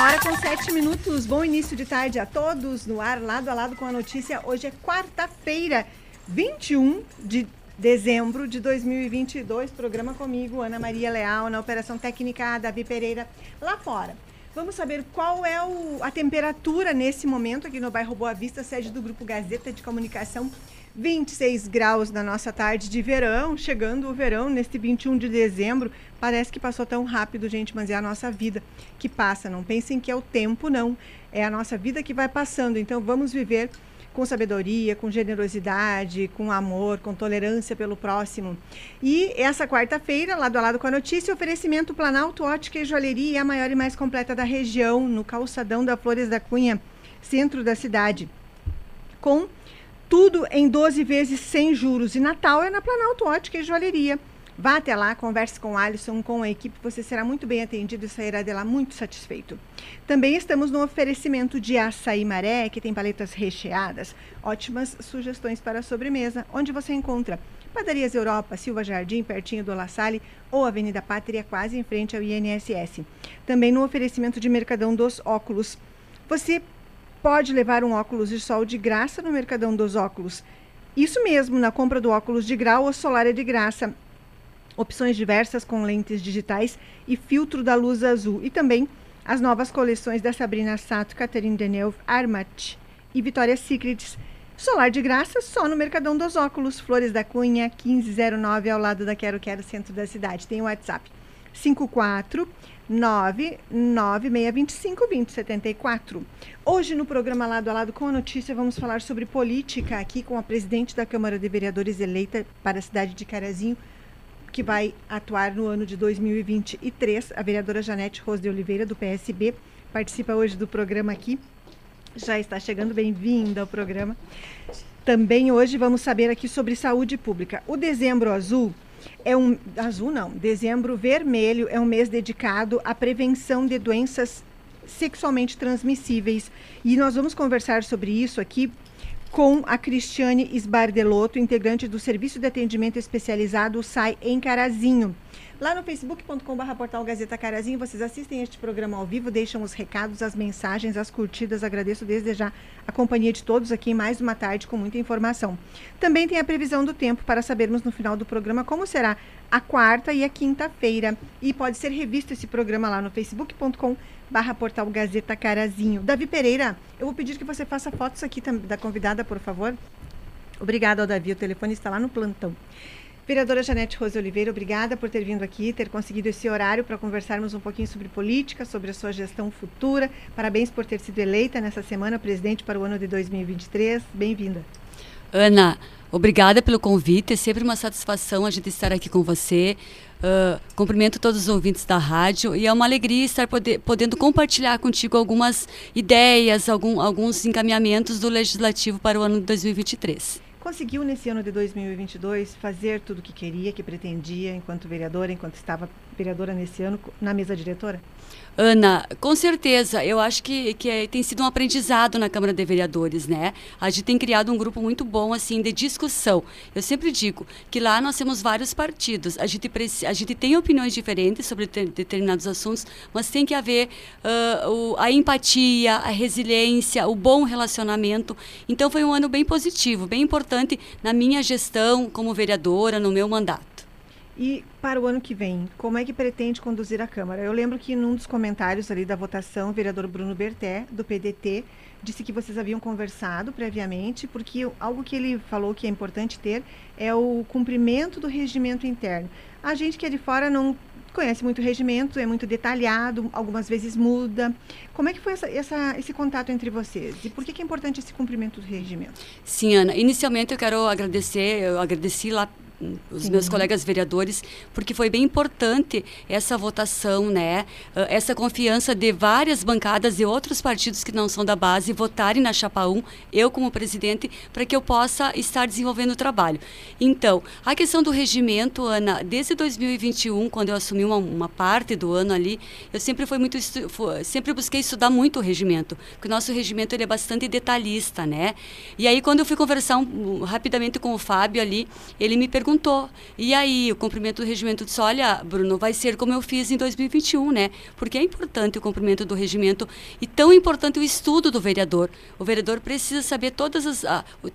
Hora com sete minutos. Bom início de tarde a todos no ar, lado a lado com a notícia. Hoje é quarta-feira, 21 de dezembro de 2022. Programa comigo, Ana Maria Leal, na Operação Técnica Davi Pereira, lá fora. Vamos saber qual é o, a temperatura nesse momento aqui no bairro Boa Vista, sede do Grupo Gazeta de Comunicação. 26 graus na nossa tarde de verão, chegando o verão neste 21 de dezembro. Parece que passou tão rápido, gente, mas é a nossa vida que passa. Não pensem que é o tempo, não. É a nossa vida que vai passando. Então vamos viver com sabedoria, com generosidade, com amor, com tolerância pelo próximo. E essa quarta-feira, lado a lado com a notícia, oferecimento Planalto Ótica e Joalheria, a maior e mais completa da região, no calçadão da Flores da Cunha, centro da cidade. Com tudo em 12 vezes sem juros. E Natal é na Planalto Ótica e Joalheria. Vá até lá, converse com o Alisson, com a equipe, você será muito bem atendido e sairá de lá muito satisfeito. Também estamos no oferecimento de açaí maré, que tem paletas recheadas, ótimas sugestões para a sobremesa, onde você encontra Padarias Europa, Silva Jardim, pertinho do La Salle, ou Avenida Pátria, quase em frente ao INSS. Também no oferecimento de Mercadão dos Óculos. Você pode levar um óculos de sol de graça no Mercadão dos Óculos. Isso mesmo, na compra do óculos de grau ou solar é de graça opções diversas com lentes digitais e filtro da luz azul. E também as novas coleções da Sabrina Sato, Catherine Deneuve, Armat e Vitória Secrets. Solar de graça só no Mercadão dos Óculos, Flores da Cunha, 1509, ao lado da Quero Quero, centro da cidade. Tem o WhatsApp 54 2074. Hoje no programa Lado a Lado com a Notícia vamos falar sobre política aqui com a presidente da Câmara de Vereadores eleita para a cidade de Carazinho, que vai atuar no ano de 2023. A vereadora Janete Rose de Oliveira, do PSB, participa hoje do programa aqui. Já está chegando, bem-vinda ao programa. Também hoje vamos saber aqui sobre saúde pública. O Dezembro Azul é um azul não, Dezembro Vermelho é um mês dedicado à prevenção de doenças sexualmente transmissíveis. E nós vamos conversar sobre isso aqui com a Cristiane Esbardelotto, integrante do Serviço de Atendimento Especializado SAI em Carazinho. Lá no facebook.com.br portal Gazeta Carazinho, vocês assistem este programa ao vivo, deixam os recados, as mensagens, as curtidas. Agradeço desde já a companhia de todos aqui em mais uma tarde com muita informação. Também tem a previsão do tempo para sabermos no final do programa como será a quarta e a quinta-feira. E pode ser revisto esse programa lá no facebook.com barra portal Gazeta Carazinho. Davi Pereira, eu vou pedir que você faça fotos aqui da convidada, por favor. Obrigada ao Davi, o telefone está lá no plantão. Vereadora Janete Rose Oliveira, obrigada por ter vindo aqui, ter conseguido esse horário para conversarmos um pouquinho sobre política, sobre a sua gestão futura. Parabéns por ter sido eleita nessa semana presidente para o ano de 2023. Bem-vinda. Ana, obrigada pelo convite. É sempre uma satisfação a gente estar aqui com você. Uh, cumprimento todos os ouvintes da rádio e é uma alegria estar poder, podendo compartilhar contigo algumas ideias, algum, alguns encaminhamentos do Legislativo para o ano de 2023. Conseguiu nesse ano de 2022 fazer tudo o que queria, que pretendia, enquanto vereadora, enquanto estava vereadora nesse ano na mesa diretora? Ana, com certeza, eu acho que, que é, tem sido um aprendizado na Câmara de Vereadores, né? A gente tem criado um grupo muito bom, assim, de discussão. Eu sempre digo que lá nós temos vários partidos, a gente, a gente tem opiniões diferentes sobre determinados assuntos, mas tem que haver uh, o, a empatia, a resiliência, o bom relacionamento. Então foi um ano bem positivo, bem importante na minha gestão como vereadora, no meu mandato. E para o ano que vem, como é que pretende conduzir a Câmara? Eu lembro que num dos comentários ali da votação, o vereador Bruno Berté, do PDT, disse que vocês haviam conversado previamente, porque algo que ele falou que é importante ter é o cumprimento do regimento interno. A gente que é de fora não conhece muito o regimento, é muito detalhado, algumas vezes muda. Como é que foi essa, essa, esse contato entre vocês? E por que, que é importante esse cumprimento do regimento? Sim, Ana. Inicialmente eu quero agradecer, eu agradeci lá os Sim. meus colegas vereadores, porque foi bem importante essa votação, né? Ah, essa confiança de várias bancadas e outros partidos que não são da base votarem na chapa 1, eu como presidente, para que eu possa estar desenvolvendo o trabalho. Então, a questão do regimento, Ana, desde 2021, quando eu assumi uma, uma parte do ano ali, eu sempre fui muito sempre busquei estudar muito o regimento, porque o nosso regimento ele é bastante detalhista, né? E aí quando eu fui conversar um, rapidamente com o Fábio ali, ele me perguntou perguntou, e aí, o cumprimento do regimento disse, olha, Bruno, vai ser como eu fiz em 2021, né? Porque é importante o cumprimento do regimento e tão importante o estudo do vereador. O vereador precisa saber todas as,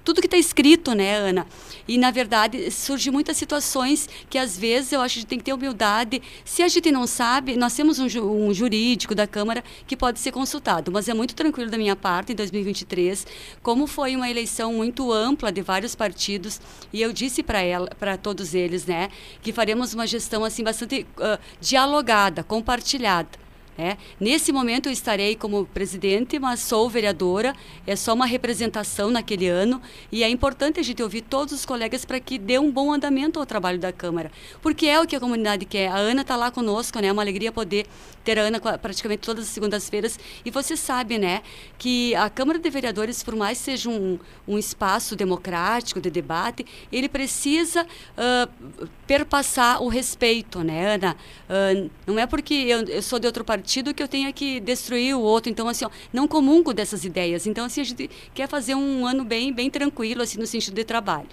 tudo que está escrito, né, Ana? E, na verdade, surgem muitas situações que, às vezes, eu acho que tem que ter humildade. Se a gente não sabe, nós temos um, um jurídico da Câmara que pode ser consultado, mas é muito tranquilo da minha parte, em 2023, como foi uma eleição muito ampla de vários partidos, e eu disse para ela, para todos eles, né, que faremos uma gestão assim bastante uh, dialogada, compartilhada. É. Nesse momento eu estarei como presidente, mas sou vereadora, é só uma representação naquele ano e é importante a gente ouvir todos os colegas para que dê um bom andamento ao trabalho da Câmara, porque é o que a comunidade quer. A Ana está lá conosco, né? é uma alegria poder ter a Ana praticamente todas as segundas-feiras e você sabe né, que a Câmara de Vereadores, por mais seja um, um espaço democrático de debate, ele precisa uh, perpassar o respeito, né, Ana? Uh, não é porque eu, eu sou de outro partido que eu tenha que destruir o outro. Então, assim, ó, não comungo dessas ideias. Então, assim, a gente quer fazer um ano bem, bem tranquilo, assim, no sentido de trabalho.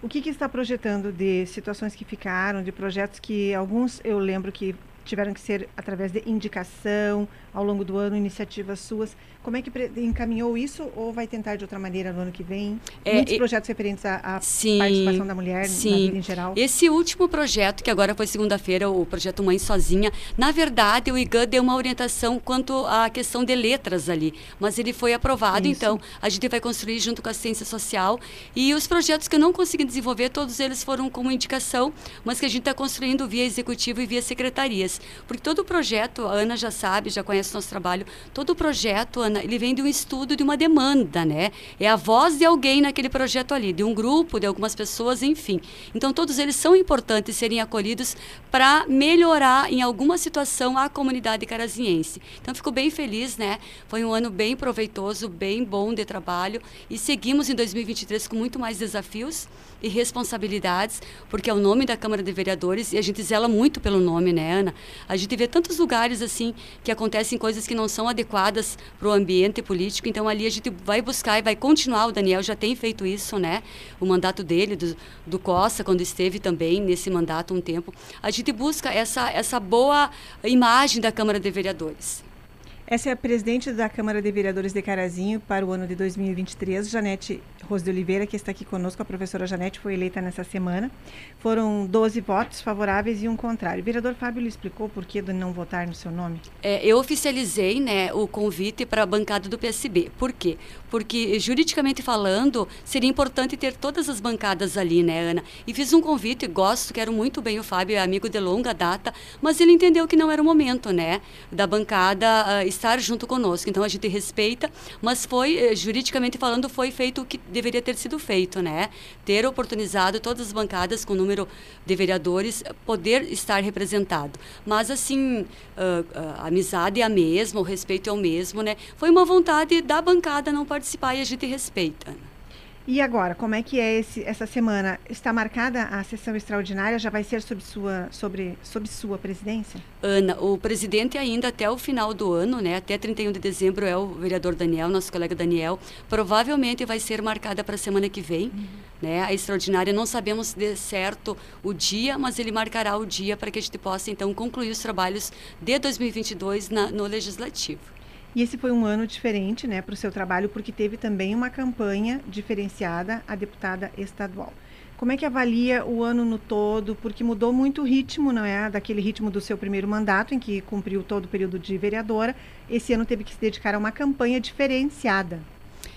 O que, que está projetando de situações que ficaram, de projetos que alguns eu lembro que tiveram que ser através de indicação ao longo do ano, iniciativas suas. Como é que encaminhou isso ou vai tentar de outra maneira no ano que vem? É, Muitos projetos referentes à, à sim, participação da mulher sim. na vida em geral? Esse último projeto, que agora foi segunda-feira, o projeto Mãe Sozinha, na verdade o IGAN deu uma orientação quanto à questão de letras ali, mas ele foi aprovado, isso. então a gente vai construir junto com a ciência social e os projetos que eu não consegui desenvolver, todos eles foram como indicação, mas que a gente está construindo via executivo e via secretarias. Porque todo o projeto, a Ana já sabe, já conhece o nosso trabalho, todo o projeto, ele vem de um estudo, de uma demanda, né? É a voz de alguém naquele projeto ali, de um grupo, de algumas pessoas, enfim. Então, todos eles são importantes serem acolhidos para melhorar em alguma situação a comunidade caraziense. Então, fico bem feliz, né? Foi um ano bem proveitoso, bem bom de trabalho e seguimos em 2023 com muito mais desafios e responsabilidades, porque é o nome da Câmara de Vereadores e a gente zela muito pelo nome, né, Ana? A gente vê tantos lugares assim que acontecem coisas que não são adequadas para o ambiente político, então ali a gente vai buscar e vai continuar. O Daniel já tem feito isso, né? O mandato dele, do, do Costa, quando esteve também nesse mandato um tempo. A gente busca essa, essa boa imagem da Câmara de Vereadores. Essa é a presidente da Câmara de Vereadores de Carazinho para o ano de 2023, Janete Rose de Oliveira, que está aqui conosco. A professora Janete foi eleita nessa semana. Foram 12 votos favoráveis e um contrário. O vereador Fábio lhe explicou por que de não votar no seu nome? É, eu oficializei né, o convite para a bancada do PSB. Por quê? Porque, juridicamente falando, seria importante ter todas as bancadas ali, né, Ana? E fiz um convite, gosto, quero muito bem o Fábio, é amigo de longa data, mas ele entendeu que não era o momento, né, da bancada uh, estar junto conosco. Então a gente respeita, mas foi, eh, juridicamente falando, foi feito o que deveria ter sido feito, né? Ter oportunizado todas as bancadas com número de vereadores poder estar representado. Mas assim, a amizade é a mesma, o respeito é o mesmo, né? Foi uma vontade da bancada não participar e a gente respeita. E agora, como é que é esse, essa semana? Está marcada a sessão extraordinária? Já vai ser sob sua, sobre, sob sua presidência? Ana, o presidente ainda até o final do ano, né, até 31 de dezembro, é o vereador Daniel, nosso colega Daniel. Provavelmente vai ser marcada para a semana que vem. Uhum. Né, a extraordinária, não sabemos de certo o dia, mas ele marcará o dia para que a gente possa, então, concluir os trabalhos de 2022 na, no Legislativo. E esse foi um ano diferente né, para o seu trabalho, porque teve também uma campanha diferenciada a deputada estadual. Como é que avalia o ano no todo? Porque mudou muito o ritmo, não é? Daquele ritmo do seu primeiro mandato, em que cumpriu todo o período de vereadora. Esse ano teve que se dedicar a uma campanha diferenciada.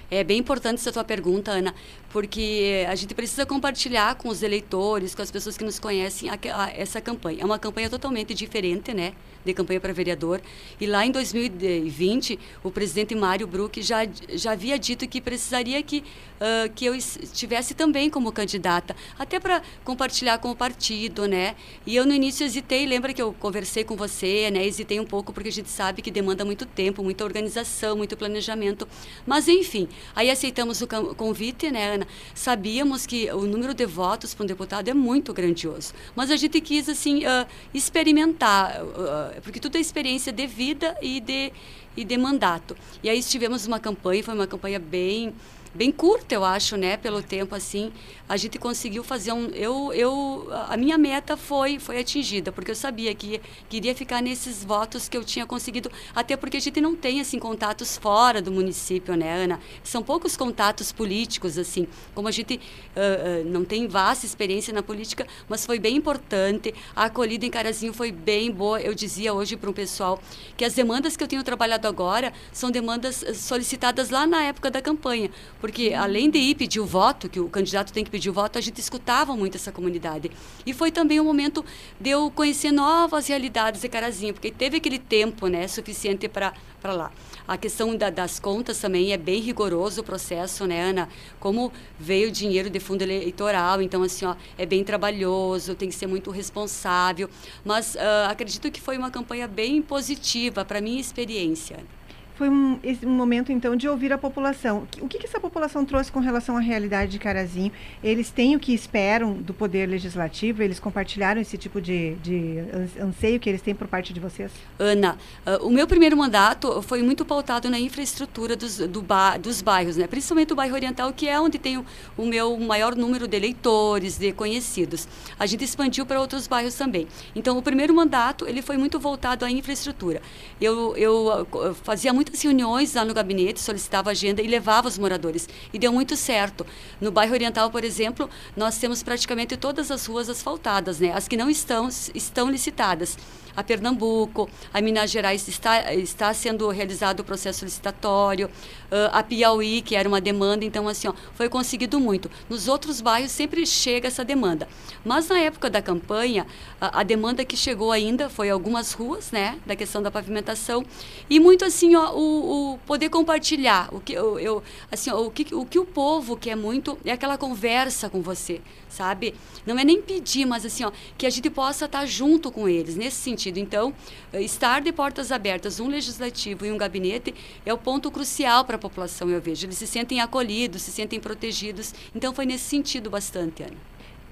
É bem importante essa tua pergunta, Ana, porque a gente precisa compartilhar com os eleitores, com as pessoas que nos conhecem, a, a, essa campanha. É uma campanha totalmente diferente, né? de campanha para vereador. E lá em 2020, o presidente Mário Bruck já, já havia dito que precisaria que, uh, que eu estivesse também como candidata, até para compartilhar com o partido, né? E eu no início hesitei, lembra que eu conversei com você, né? Hesitei um pouco porque a gente sabe que demanda muito tempo, muita organização, muito planejamento. Mas enfim, aí aceitamos o convite, né, Ana? Sabíamos que o número de votos para um deputado é muito grandioso, mas a gente quis assim uh, experimentar uh, porque tudo é experiência de vida e de, e de mandato. E aí tivemos uma campanha, foi uma campanha bem bem curta, eu acho, né, pelo tempo assim, a gente conseguiu fazer um eu eu a minha meta foi foi atingida, porque eu sabia que queria ficar nesses votos que eu tinha conseguido, até porque a gente não tem assim contatos fora do município, né, Ana? São poucos contatos políticos assim, como a gente uh, uh, não tem vasta experiência na política, mas foi bem importante. A acolhida em Carazinho foi bem boa. Eu dizia hoje para um pessoal que as demandas que eu tenho trabalhado agora são demandas solicitadas lá na época da campanha, porque além de ir pedir o voto, que o candidato tem que pedir o voto, a gente escutava muito essa comunidade. E foi também um momento de eu conhecer novas realidades de Carazinho, porque teve aquele tempo, né, suficiente para lá. A questão da, das contas também é bem rigoroso o processo, né, Ana? Como veio dinheiro de fundo eleitoral, então, assim, ó, é bem trabalhoso, tem que ser muito responsável. Mas uh, acredito que foi uma campanha bem positiva para minha experiência foi um, esse, um momento, então, de ouvir a população. O que, que essa população trouxe com relação à realidade de Carazinho? Eles têm o que esperam do Poder Legislativo? Eles compartilharam esse tipo de, de anseio que eles têm por parte de vocês? Ana, uh, o meu primeiro mandato foi muito pautado na infraestrutura dos, do ba dos bairros, né? principalmente o bairro Oriental, que é onde tem o, o meu maior número de eleitores, de conhecidos. A gente expandiu para outros bairros também. Então, o primeiro mandato ele foi muito voltado à infraestrutura. Eu, eu uh, fazia muito muitas reuniões lá no gabinete, solicitava agenda e levava os moradores. E deu muito certo. No bairro Oriental, por exemplo, nós temos praticamente todas as ruas asfaltadas, né? As que não estão, estão licitadas a Pernambuco, a Minas Gerais está, está sendo realizado o processo licitatório, a Piauí, que era uma demanda, então assim, ó, foi conseguido muito. Nos outros bairros sempre chega essa demanda. Mas na época da campanha, a, a demanda que chegou ainda foi algumas ruas, né, da questão da pavimentação, e muito assim, ó, o, o poder compartilhar, o que eu, eu assim, o que o que o povo quer muito é aquela conversa com você, sabe? Não é nem pedir, mas assim, ó, que a gente possa estar junto com eles nesse sentido sentido. Então, eh, estar de portas abertas, um legislativo e um gabinete, é o ponto crucial para a população, eu vejo. Eles se sentem acolhidos, se sentem protegidos. Então, foi nesse sentido bastante, Ana.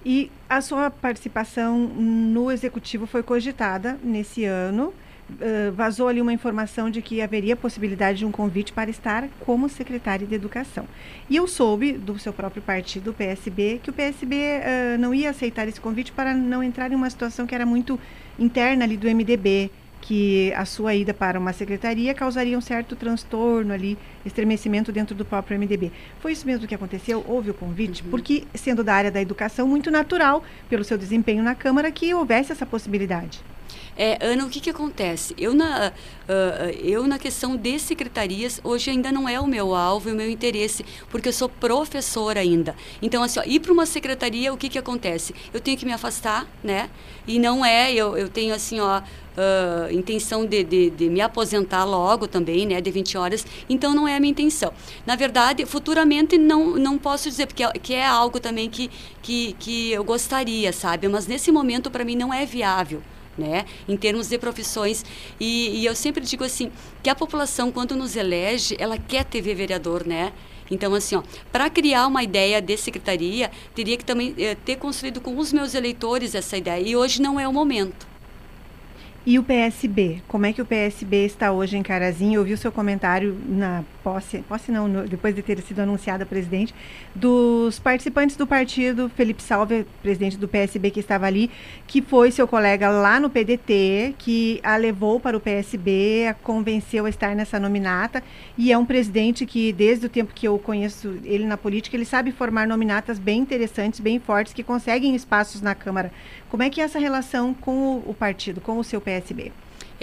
E a sua participação no executivo foi cogitada nesse ano uh, vazou ali uma informação de que haveria possibilidade de um convite para estar como secretária de Educação. E eu soube do seu próprio partido, o PSB, que o PSB uh, não ia aceitar esse convite para não entrar em uma situação que era muito interna ali do MDB, que a sua ida para uma secretaria causaria um certo transtorno ali, estremecimento dentro do próprio MDB. Foi isso mesmo que aconteceu? Houve o convite? Uhum. Porque, sendo da área da educação, muito natural, pelo seu desempenho na Câmara, que houvesse essa possibilidade. É, Ana, o que, que acontece? Eu na, uh, eu, na questão de secretarias, hoje ainda não é o meu alvo e o meu interesse, porque eu sou professora ainda. Então, assim, ó, ir para uma secretaria, o que, que acontece? Eu tenho que me afastar, né? E não é, eu, eu tenho, assim, ó, Uh, intenção de, de, de, me aposentar logo também, né, de 20 horas, então não é a minha intenção. Na verdade, futuramente não, não posso dizer, porque é, que é algo também que, que, que eu gostaria, sabe? Mas nesse momento, para mim, não é viável né? Em termos de profissões. E, e eu sempre digo assim, que a população, quando nos elege, ela quer ter vereador, né? Então, assim, para criar uma ideia de secretaria, teria que também eh, ter construído com os meus eleitores essa ideia. E hoje não é o momento. E o PSB? Como é que o PSB está hoje em Carazinho? Eu vi o seu comentário na posse, posse não, no, depois de ter sido anunciada presidente, dos participantes do partido, Felipe Salve, presidente do PSB que estava ali, que foi seu colega lá no PDT, que a levou para o PSB, a convenceu a estar nessa nominata, e é um presidente que, desde o tempo que eu conheço ele na política, ele sabe formar nominatas bem interessantes, bem fortes, que conseguem espaços na Câmara. Como é que é essa relação com o, o partido, com o seu PSB?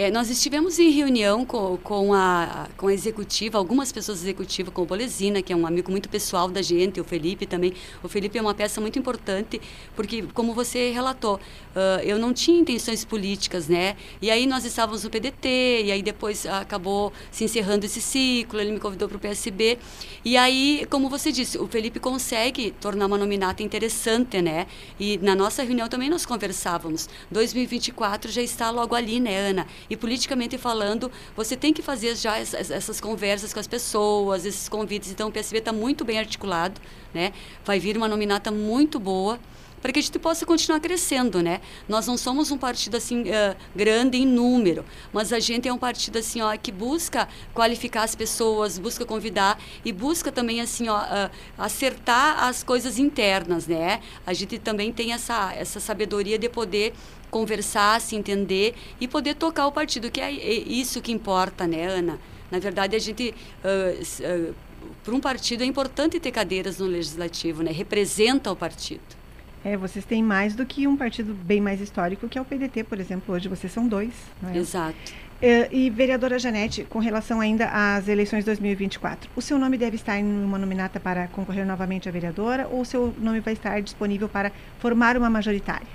É, nós estivemos em reunião com, com, a, com a executiva, algumas pessoas executivas, com o Bolesina, que é um amigo muito pessoal da gente, o Felipe também. O Felipe é uma peça muito importante, porque, como você relatou, uh, eu não tinha intenções políticas, né? E aí nós estávamos no PDT, e aí depois acabou se encerrando esse ciclo, ele me convidou para o PSB. E aí, como você disse, o Felipe consegue tornar uma nominata interessante, né? E na nossa reunião também nós conversávamos. 2024 já está logo ali, né, Ana? E politicamente falando, você tem que fazer já essas, essas conversas com as pessoas, esses convites. Então, o PSB está muito bem articulado, né? Vai vir uma nominata muito boa para que a gente possa continuar crescendo, né? Nós não somos um partido assim uh, grande em número, mas a gente é um partido assim, ó, que busca qualificar as pessoas, busca convidar e busca também assim, ó, uh, acertar as coisas internas, né? A gente também tem essa essa sabedoria de poder conversar, se entender e poder tocar o partido, que é, é isso que importa, né, Ana? Na verdade, a gente uh, para um partido é importante ter cadeiras no legislativo, né? Representa o partido. É, vocês têm mais do que um partido bem mais histórico, que é o PDT, por exemplo. Hoje vocês são dois, não é? Exato. É, e, vereadora Janete, com relação ainda às eleições 2024, o seu nome deve estar em uma nominata para concorrer novamente a vereadora ou o seu nome vai estar disponível para formar uma majoritária?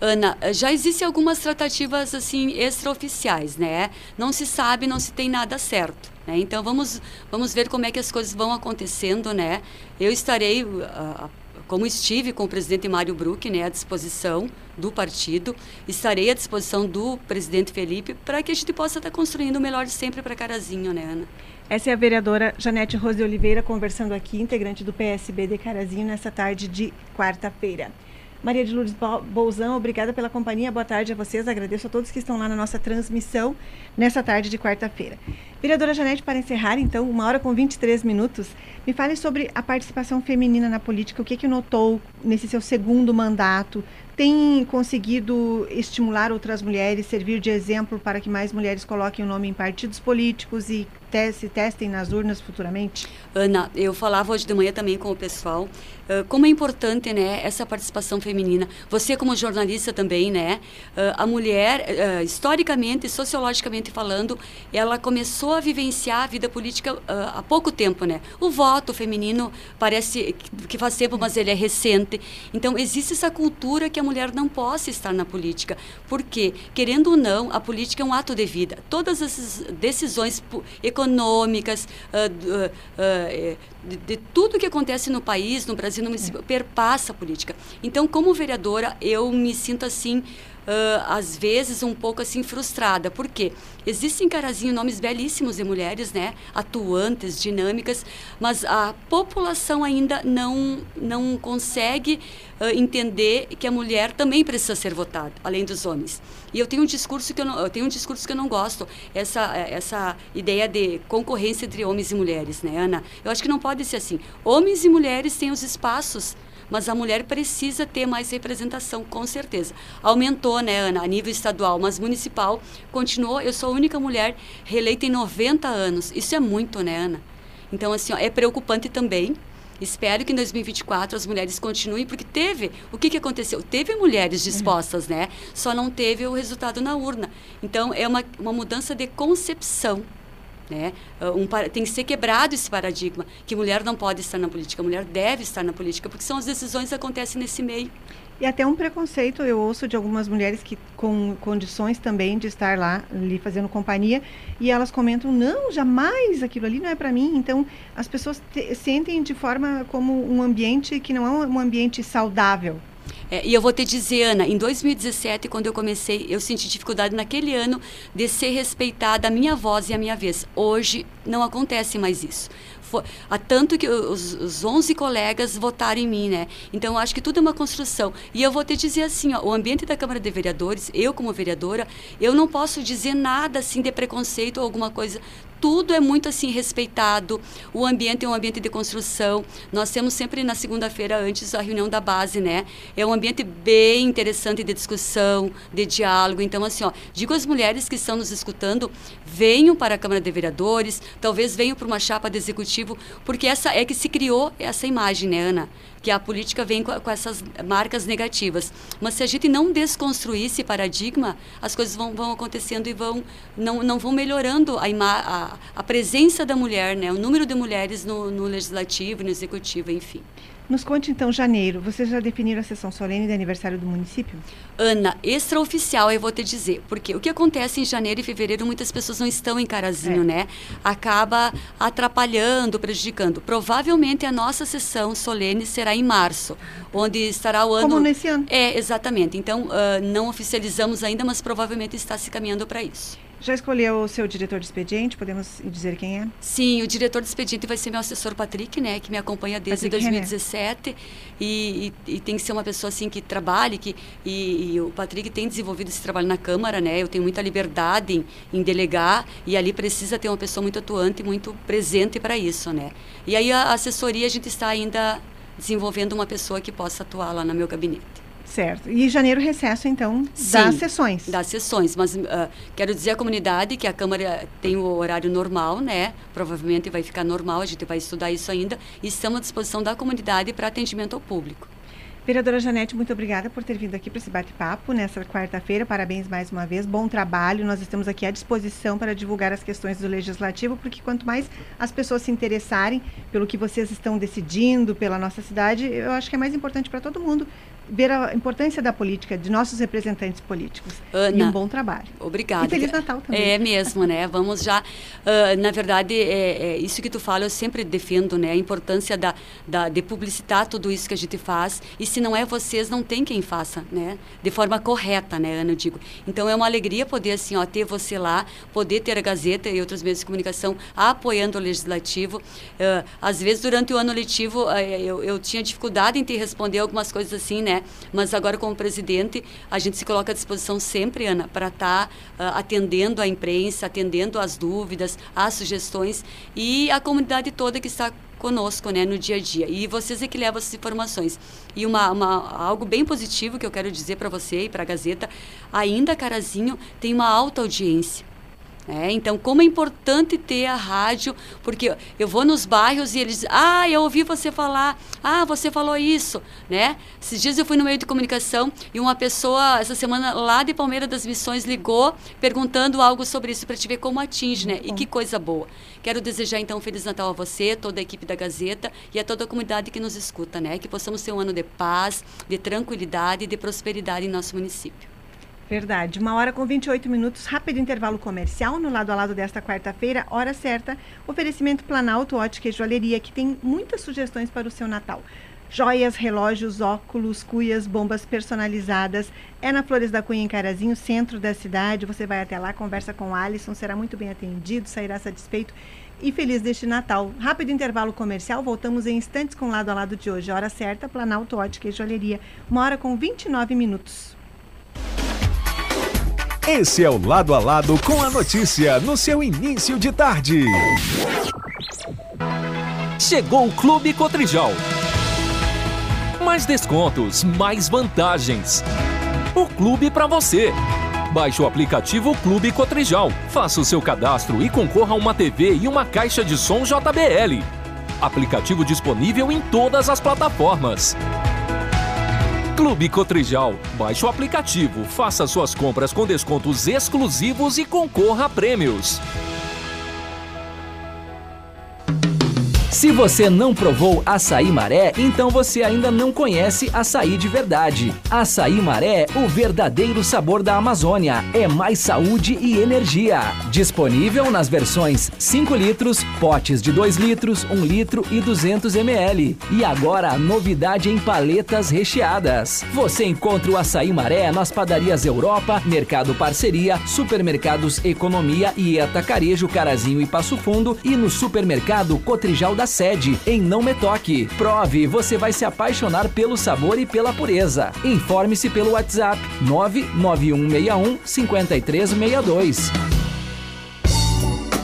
Ana, já existem algumas tratativas assim extraoficiais, né? Não se sabe, não se tem nada certo. Né? Então vamos vamos ver como é que as coisas vão acontecendo, né? Eu estarei uh, como estive com o presidente Mário Bruck, né, à disposição do partido, estarei à disposição do presidente Felipe para que a gente possa estar construindo o melhor sempre para Carazinho, né, Ana? Essa é a vereadora Janete Rose Oliveira conversando aqui, integrante do PSB de Carazinho, nessa tarde de quarta-feira. Maria de Lourdes Bolzão, obrigada pela companhia. Boa tarde a vocês. Agradeço a todos que estão lá na nossa transmissão nessa tarde de quarta-feira. Vereadora Janete, para encerrar, então, uma hora com 23 minutos, me fale sobre a participação feminina na política. O que, que notou nesse seu segundo mandato? Tem conseguido estimular outras mulheres, servir de exemplo para que mais mulheres coloquem o nome em partidos políticos e se testem nas urnas futuramente? Ana, eu falava hoje de manhã também com o pessoal uh, como é importante, né, essa participação feminina. Você como jornalista também, né, uh, a mulher, uh, historicamente sociologicamente falando, ela começou a vivenciar a vida política há pouco tempo, né. O voto feminino parece que faz tempo, mas ele é recente. Então existe essa cultura que a mulher não possa estar na política, porque querendo ou não, a política é um ato de vida. Todas essas decisões econômicas uh, de, de, tudo que acontece no país, no Brasil, no município, perpassa a política. Então, como vereadora, eu me sinto assim uh, às vezes um pouco assim frustrada, porque existem carazinho nomes belíssimos de mulheres, né, atuantes, dinâmicas, mas a população ainda não não consegue uh, entender que a mulher também precisa ser votada, além dos homens. E eu tenho um discurso que eu, não, eu tenho um discurso que eu não gosto, essa essa ideia de concorrência entre homens e mulheres, né, Ana? Eu acho que não pode ser assim. Homens e mulheres têm os espaços mas a mulher precisa ter mais representação, com certeza. Aumentou, né, Ana, a nível estadual, mas municipal continuou. Eu sou a única mulher reeleita em 90 anos. Isso é muito, né, Ana? Então, assim, ó, é preocupante também. Espero que em 2024 as mulheres continuem, porque teve. O que, que aconteceu? Teve mulheres dispostas, né? Só não teve o resultado na urna. Então, é uma, uma mudança de concepção né? Ah, um, tem que ser quebrado esse paradigma que mulher não pode estar na política, mulher deve estar na política, porque são as decisões que acontecem nesse meio. E até um preconceito eu ouço de algumas mulheres que com condições também de estar lá ali fazendo companhia e elas comentam não, jamais aquilo ali não é para mim. Então as pessoas te, sentem de forma como um ambiente que não é um ambiente saudável é, e eu vou te dizer, Ana, em 2017, quando eu comecei, eu senti dificuldade naquele ano de ser respeitada a minha voz e a minha vez. Hoje não acontece mais isso. For, há tanto que os, os 11 colegas votaram em mim, né? Então, acho que tudo é uma construção. E eu vou te dizer assim, ó, o ambiente da Câmara de Vereadores, eu como vereadora, eu não posso dizer nada assim de preconceito ou alguma coisa tudo é muito assim respeitado. O ambiente é um ambiente de construção. Nós temos sempre na segunda-feira antes a reunião da base, né? É um ambiente bem interessante de discussão, de diálogo. Então assim, ó, digo às mulheres que estão nos escutando, venham para a Câmara de Vereadores, talvez venham para uma chapa de executivo, porque essa é que se criou essa imagem, né, Ana? Que a política vem com, com, essas marcas negativas. Mas se a gente não desconstruir esse paradigma, as coisas vão, vão acontecendo e vão não, não vão melhorando a, a, a presença da mulher, né? o número de mulheres no, no legislativo, no executivo, enfim. Nos conte então, janeiro, vocês já definiram a sessão solene de aniversário do município? Ana, extraoficial eu vou te dizer, porque o que acontece em janeiro e fevereiro, muitas pessoas não estão em Carazinho, é. né? Acaba atrapalhando, prejudicando. Provavelmente a nossa sessão solene será em março, onde estará o ano... Como nesse ano. É, exatamente. Então, uh, não oficializamos ainda, mas provavelmente está se caminhando para isso. Já escolheu o seu diretor de expediente? Podemos dizer quem é? Sim, o diretor de expediente vai ser meu assessor Patrick, né, que me acompanha desde Patrick 2017 e, e, e, tem que ser uma pessoa assim que trabalhe, que e, e, o Patrick tem desenvolvido esse trabalho na Câmara, né? Eu tenho muita liberdade em, em delegar e ali precisa ter uma pessoa muito atuante, muito presente para isso, né? E aí a assessoria a gente está ainda desenvolvendo uma pessoa que possa atuar lá no meu gabinete. Certo. E janeiro recesso, então, Sim, das sessões. Das sessões. Mas uh, quero dizer à comunidade que a Câmara tem o horário normal, né? Provavelmente vai ficar normal, a gente vai estudar isso ainda. E estamos à disposição da comunidade para atendimento ao público. Vereadora Janete, muito obrigada por ter vindo aqui para esse bate-papo nessa quarta-feira. Parabéns mais uma vez. Bom trabalho. Nós estamos aqui à disposição para divulgar as questões do legislativo, porque quanto mais as pessoas se interessarem pelo que vocês estão decidindo pela nossa cidade, eu acho que é mais importante para todo mundo ver a importância da política, de nossos representantes políticos. Ana, e um bom trabalho. Obrigada. E Feliz Natal também. É mesmo, né? Vamos já. Uh, na verdade, é, é, isso que tu fala, eu sempre defendo, né? A importância da, da, de publicitar tudo isso que a gente faz. E se não é vocês, não tem quem faça, né? De forma correta, né, Ana? Eu digo. Então é uma alegria poder, assim, ó, ter você lá, poder ter a Gazeta e outros meios de comunicação apoiando o legislativo. Uh, às vezes, durante o ano letivo, uh, eu, eu tinha dificuldade em te responder algumas coisas assim, né? Mas agora, como presidente, a gente se coloca à disposição sempre, Ana, para estar tá, uh, atendendo a imprensa, atendendo as dúvidas, as sugestões e a comunidade toda que está conosco, né, no dia a dia. E vocês é que levam essas informações. E uma, uma algo bem positivo que eu quero dizer para você e para a Gazeta, ainda Carazinho tem uma alta audiência. É, então, como é importante ter a rádio, porque eu vou nos bairros e eles ah, eu ouvi você falar, ah, você falou isso, né? Esses dias eu fui no meio de comunicação e uma pessoa, essa semana, lá de Palmeira das Missões, ligou perguntando algo sobre isso, para te ver como atinge, né? E que coisa boa. Quero desejar, então, um Feliz Natal a você, toda a equipe da Gazeta e a toda a comunidade que nos escuta, né? Que possamos ter um ano de paz, de tranquilidade e de prosperidade em nosso município. Verdade. Uma hora com 28 minutos, rápido intervalo comercial no lado a lado desta quarta-feira, hora certa. Oferecimento Planalto Ótica e Joalheria, que tem muitas sugestões para o seu Natal. Joias, relógios, óculos, cuias, bombas personalizadas. É na Flores da Cunha, em Carazinho, centro da cidade. Você vai até lá, conversa com o Alisson, será muito bem atendido, sairá satisfeito e feliz deste Natal. Rápido intervalo comercial, voltamos em instantes com o lado a lado de hoje. Hora certa, Planalto Ótica e Joalheria. Uma hora com 29 minutos. Esse é o Lado a Lado com a notícia no seu início de tarde. Chegou o Clube Cotrijal. Mais descontos, mais vantagens. O clube para você. Baixe o aplicativo Clube Cotrijal, faça o seu cadastro e concorra a uma TV e uma caixa de som JBL. Aplicativo disponível em todas as plataformas. Clube Cotrijal. Baixe o aplicativo, faça suas compras com descontos exclusivos e concorra a prêmios. Se você não provou açaí maré, então você ainda não conhece açaí de verdade. Açaí maré, o verdadeiro sabor da Amazônia. É mais saúde e energia. Disponível nas versões 5 litros, potes de 2 litros, 1 litro e 200 ml. E agora, novidade em paletas recheadas. Você encontra o açaí maré nas padarias Europa, Mercado Parceria, Supermercados Economia e Atacarejo Carazinho e Passo Fundo e no supermercado Cotrijal da sede, em Não Me Toque. Prove, você vai se apaixonar pelo sabor e pela pureza. Informe-se pelo WhatsApp 99161 5362.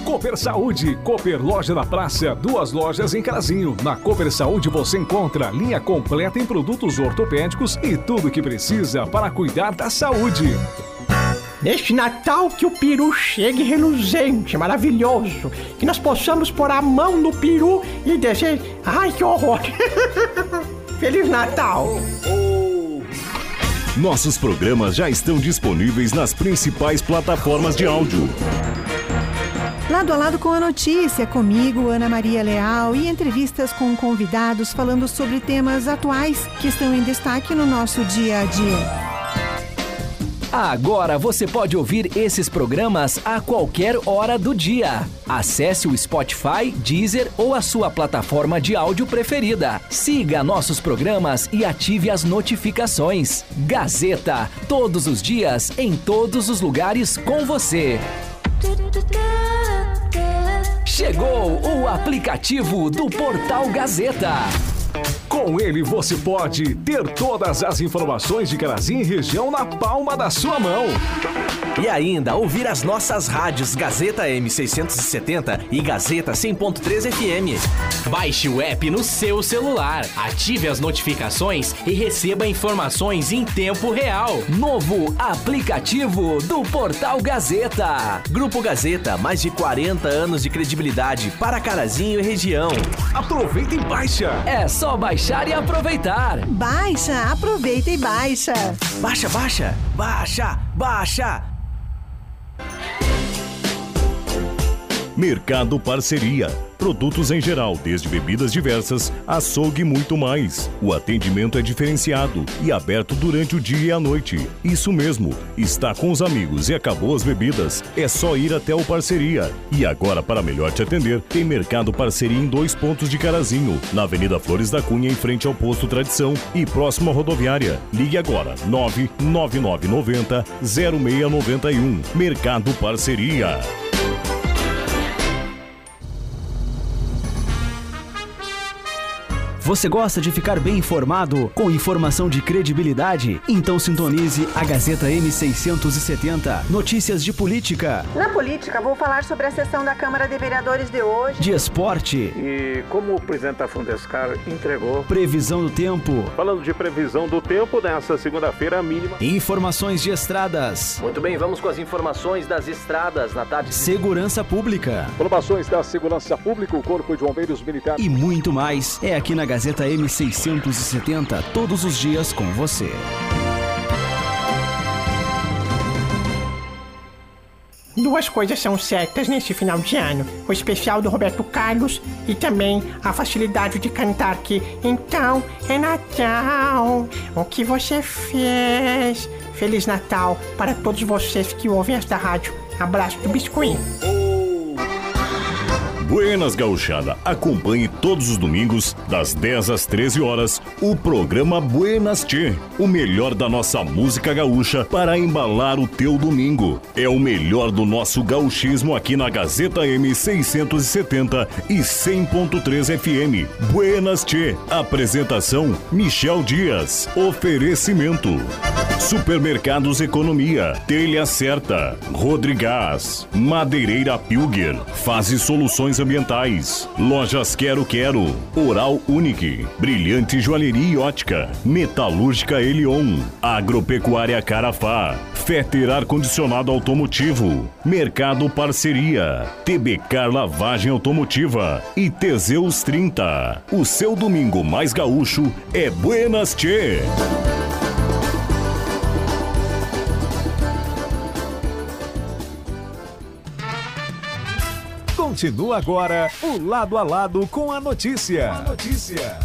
Cooper Saúde, Cooper Loja da Praça, duas lojas em Carazinho. Na Cooper Saúde você encontra linha completa em produtos ortopédicos e tudo o que precisa para cuidar da saúde. Neste Natal que o peru chegue reluzente, maravilhoso. Que nós possamos pôr a mão no peru e dizer: Ai, que horror! Feliz Natal! Nossos programas já estão disponíveis nas principais plataformas de áudio. Lado a lado com a notícia, comigo, Ana Maria Leal, e entrevistas com convidados falando sobre temas atuais que estão em destaque no nosso dia a dia. Agora você pode ouvir esses programas a qualquer hora do dia. Acesse o Spotify, Deezer ou a sua plataforma de áudio preferida. Siga nossos programas e ative as notificações. Gazeta, todos os dias, em todos os lugares com você. Chegou o aplicativo do Portal Gazeta. Com ele você pode ter todas as informações de Carazinho e região na palma da sua mão. E ainda ouvir as nossas rádios Gazeta M670 e Gazeta 100.3 FM. Baixe o app no seu celular, ative as notificações e receba informações em tempo real. Novo aplicativo do Portal Gazeta. Grupo Gazeta, mais de 40 anos de credibilidade para Carazinho e região. Aproveita e baixa. É só baixar e aproveitar. Baixa, aproveita e baixa. Baixa, baixa, baixa, baixa. Mercado Parceria. Produtos em geral, desde bebidas diversas, açougue e muito mais. O atendimento é diferenciado e aberto durante o dia e a noite. Isso mesmo, está com os amigos e acabou as bebidas, é só ir até o Parceria. E agora, para melhor te atender, tem Mercado Parceria em dois pontos de Carazinho, na Avenida Flores da Cunha, em frente ao posto Tradição e próximo à rodoviária. Ligue agora, 99990 0691. Mercado Parceria. Você gosta de ficar bem informado com informação de credibilidade? Então sintonize a Gazeta M670. Notícias de política, Na política, vou falar sobre a sessão da Câmara de Vereadores de hoje. de esporte, E como o presidente da Fundescar entregou, previsão do tempo, falando de previsão do tempo, nessa segunda-feira mínima. informações de estradas, Muito bem, vamos com as informações das estradas na tarde. segurança pública Informações da Segurança Pública, o Corpo de Bombeiros Militares. e muito mais. É aqui na Gazeta M670, todos os dias com você. Duas coisas são certas nesse final de ano: o especial do Roberto Carlos e também a facilidade de cantar que então é Natal. O que você fez? Feliz Natal para todos vocês que ouvem esta rádio. Abraço do Biscoinho. Buenas Gauchada, acompanhe todos os domingos, das 10 às 13 horas, o programa Buenas Tchê, o melhor da nossa música gaúcha para embalar o teu domingo. É o melhor do nosso gauchismo aqui na Gazeta M670 e 100.3 FM. Buenas Tchê, apresentação Michel Dias, oferecimento. Supermercados Economia, Telha Certa, Rodrigás, Madeireira Pilger, Fase Soluções Ambientais, Lojas Quero Quero, Oral Unique, Brilhante Joalheria e Ótica, Metalúrgica Elion, Agropecuária Carafá, Feter Ar Condicionado Automotivo, Mercado Parceria, TBK Lavagem Automotiva. E Teseus 30. O seu domingo mais gaúcho é Buenas Tchê! Continua agora o lado a lado com a notícia. notícia.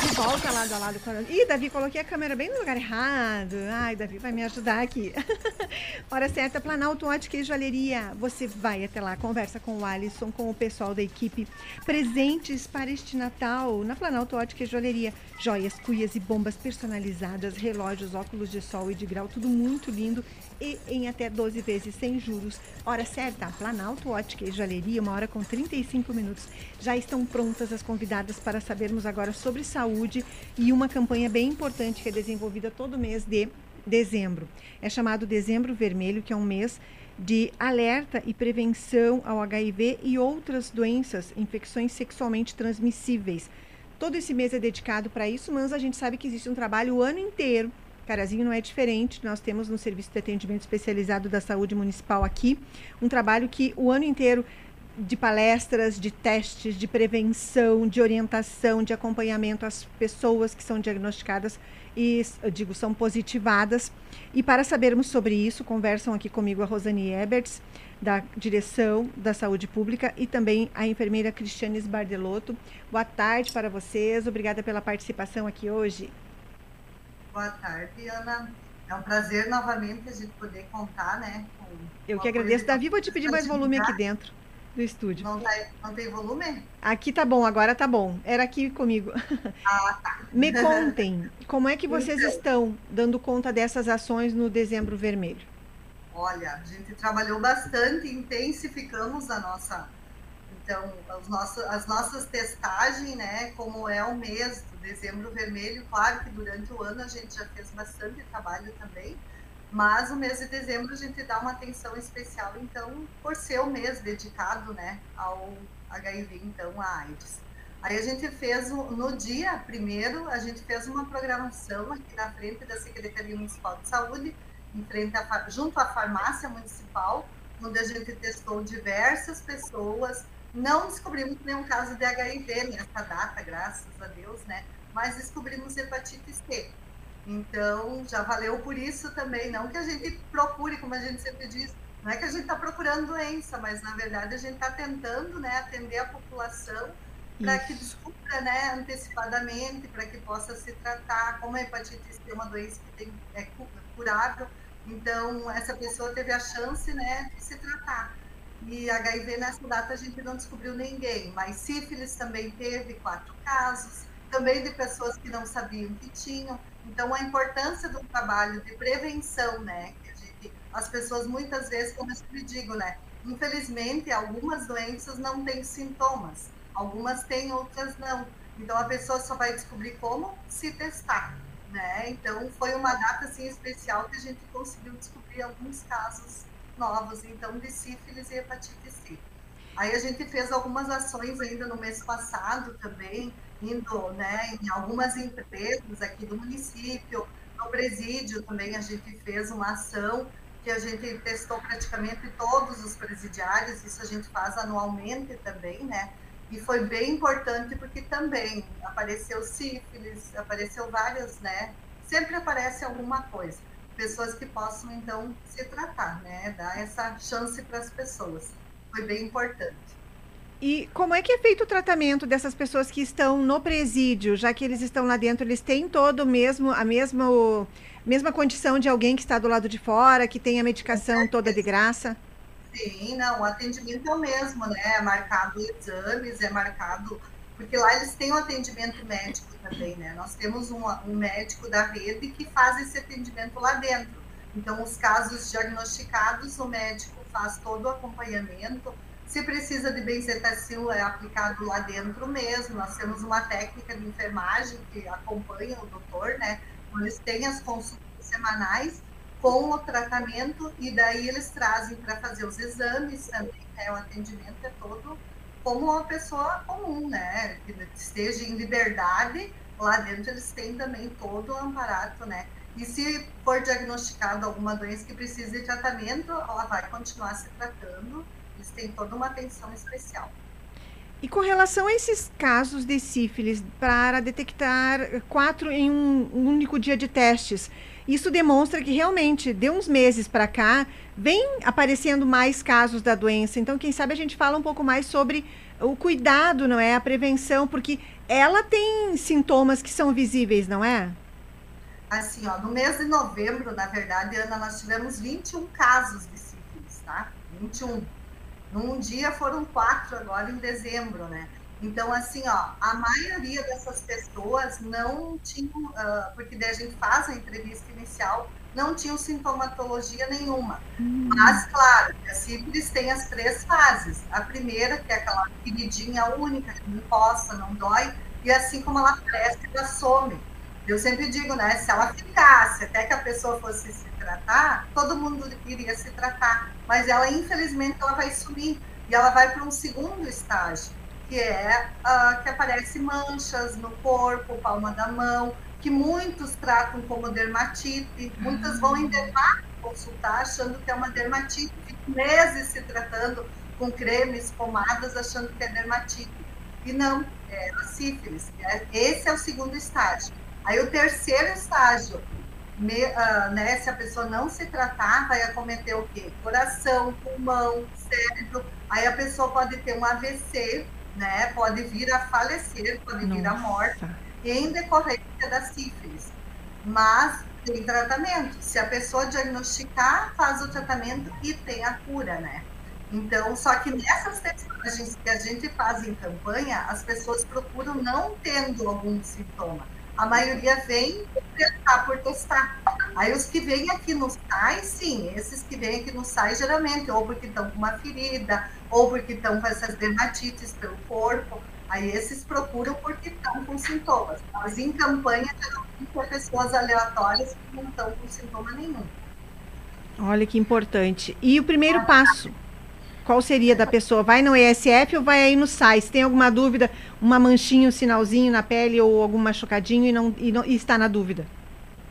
De volta lado a lado com a... Ih, Davi, coloquei a câmera bem no lugar errado. Ai, Davi vai me ajudar aqui. Hora certa, Planalto Ótica e Joalheria. Você vai até lá, conversa com o Alisson, com o pessoal da equipe. Presentes para este Natal na Planalto Ótica e Joalheria. Joias, cuias e bombas personalizadas, relógios, óculos de sol e de grau, tudo muito lindo e em até 12 vezes sem juros. Hora certa, Planalto Ótica e Joalheria, uma hora com 35 minutos. Já estão prontas as convidadas para sabermos agora sobre saúde e uma campanha bem importante que é desenvolvida todo mês de dezembro. É chamado Dezembro Vermelho, que é um mês de alerta e prevenção ao HIV e outras doenças, infecções sexualmente transmissíveis. Todo esse mês é dedicado para isso, mas a gente sabe que existe um trabalho o ano inteiro. Carazinho não é diferente. Nós temos no Serviço de Atendimento Especializado da Saúde Municipal aqui um trabalho que o ano inteiro de palestras, de testes, de prevenção, de orientação, de acompanhamento às pessoas que são diagnosticadas e, digo, são positivadas. E para sabermos sobre isso, conversam aqui comigo a Rosane Eberts, da Direção da Saúde Pública, e também a enfermeira Cristiane Sbardelotto. Boa tarde para vocês, obrigada pela participação aqui hoje. Boa tarde, Ana. É um prazer novamente a gente poder contar, né? Eu que agradeço. Davi, vou te pedir mais volume aqui dentro do estúdio. Não, tá- não tem volume? Aqui tá bom, agora tá bom. Era aqui comigo. Ah, tá. Me contem, como é que vocês Então. estão dando conta dessas ações no Dezembro Vermelho? Olha, a gente trabalhou bastante, intensificamos a nossa, então, as nossas testagens, né, como é o mês do dezembro vermelho, claro que durante o ano a gente já fez bastante trabalho também, mas o mês de dezembro a gente dá uma atenção especial, então, por ser o mês dedicado, né, ao HIV, então, a AIDS. Aí a gente fez, no dia primeiro, a gente fez uma programação aqui na frente da Secretaria Municipal de Saúde, em frente a, junto à farmácia municipal, onde a gente testou diversas pessoas. Não descobrimos nenhum caso de HIV nessa data, graças a Deus, né? Mas descobrimos hepatite C. Então, já valeu por isso também. Não que a gente procure, como a gente sempre diz, não é que a gente está procurando doença, mas na verdade a gente está tentando né, atender a população para que descubra né, antecipadamente, para que possa se tratar, como a hepatite C é uma doença que tem, é curável, então essa pessoa teve a chance né, de se tratar. E HIV nessa data a gente não descobriu ninguém, mas sífilis também teve quatro casos, também de pessoas que não sabiam que tinham. Então a importância do trabalho de prevenção, né, que gente, as pessoas muitas vezes, como eu sempre digo, né, infelizmente algumas doenças não têm sintomas Algumas têm, outras não. Então a pessoa só vai descobrir como se testar, né? Então foi uma data assim especial que a gente conseguiu descobrir alguns casos novos, então de sífilis e hepatite C. Aí a gente fez algumas ações ainda no mês passado também, indo, né, em algumas empresas aqui do município, no presídio também a gente fez uma ação que a gente testou praticamente todos os presidiários, isso a gente faz anualmente também, né? E foi bem importante porque também apareceu sífilis, apareceu várias, né? Sempre aparece alguma coisa. Pessoas que possam, então, se tratar, né? Dar essa chance para as pessoas. Foi bem importante. E como é que é feito o tratamento dessas pessoas que estão no presídio, já que eles estão lá dentro, eles têm todo mesmo a mesma mesma condição de alguém que está do lado de fora, que tem a medicação toda de graça? Sim, não, o atendimento é o mesmo, né? É marcado exames, é marcado. Porque lá eles têm um atendimento médico também, né? Nós temos um, um médico da rede que faz esse atendimento lá dentro. Então, os casos diagnosticados, o médico faz todo o acompanhamento. Se precisa de benzetacil, é aplicado lá dentro mesmo. Nós temos uma técnica de enfermagem que acompanha o doutor, né? Eles têm as consultas semanais com o tratamento e daí eles trazem para fazer os exames também, né? O atendimento é todo como uma pessoa comum, né? Que esteja em liberdade, lá dentro eles têm também todo o amparato, né? E se for diagnosticado alguma doença que precise de tratamento, ela vai continuar se tratando, eles têm toda uma atenção especial. E com relação a esses casos de sífilis, para detectar quatro em um único dia de testes, isso demonstra que realmente, de uns meses para cá, vem aparecendo mais casos da doença. Então, quem sabe a gente fala um pouco mais sobre o cuidado, não é? A prevenção, porque ela tem sintomas que são visíveis, não é? Assim, ó, no mês de novembro, na verdade, Ana, nós tivemos 21 casos de sífilis, tá? 21. Num dia foram quatro agora em dezembro, né? Então, assim, ó, a maioria dessas pessoas não tinham, uh, porque daí a gente faz a entrevista inicial, não tinham sintomatologia nenhuma. Hum. Mas, claro, a sífilis tem as três fases. A primeira, que é aquela feridinha única, que não coça, não dói, e assim como ela aparece, ela some. Eu sempre digo, né, se ela ficasse até que a pessoa fosse se tratar, todo mundo iria se tratar. Mas ela, infelizmente, ela vai sumir. E ela vai para um segundo estágio que é uh, que aparece manchas no corpo, palma da mão, que muitos tratam como dermatite, muitas vão em dermato consultar achando que é uma dermatite, ficam meses se tratando com cremes, pomadas, achando que é dermatite. E não, é a sífilis. É, esse é o segundo estágio. Aí o terceiro estágio, me, uh, né, se a pessoa não se tratar, vai acometer o quê? Coração, pulmão, cérebro. Aí a pessoa pode ter um AVC, né? Pode vir a falecer, pode Nossa. vir a morte em decorrência da sífilis. Mas tem tratamento. Se a pessoa diagnosticar, faz o tratamento e tem a cura, né? Então, só que nessas testagens que a gente faz em campanha, as pessoas procuram não tendo algum sintoma. A maioria vem testar por testar. Aí os que vêm aqui no SAI, sim, esses que vêm aqui no SAI, geralmente, ou porque estão com uma ferida, ou porque estão com essas dermatites pelo corpo, aí esses procuram porque estão com sintomas. Mas em campanha, geralmente, é pessoas aleatórias que não estão com sintoma nenhum. Olha que importante. E o primeiro passo? Qual seria da pessoa? Vai no ESF ou vai aí no SAI? Se tem alguma dúvida, uma manchinha, um sinalzinho na pele ou algum machucadinho e, não, e, não, e está na dúvida?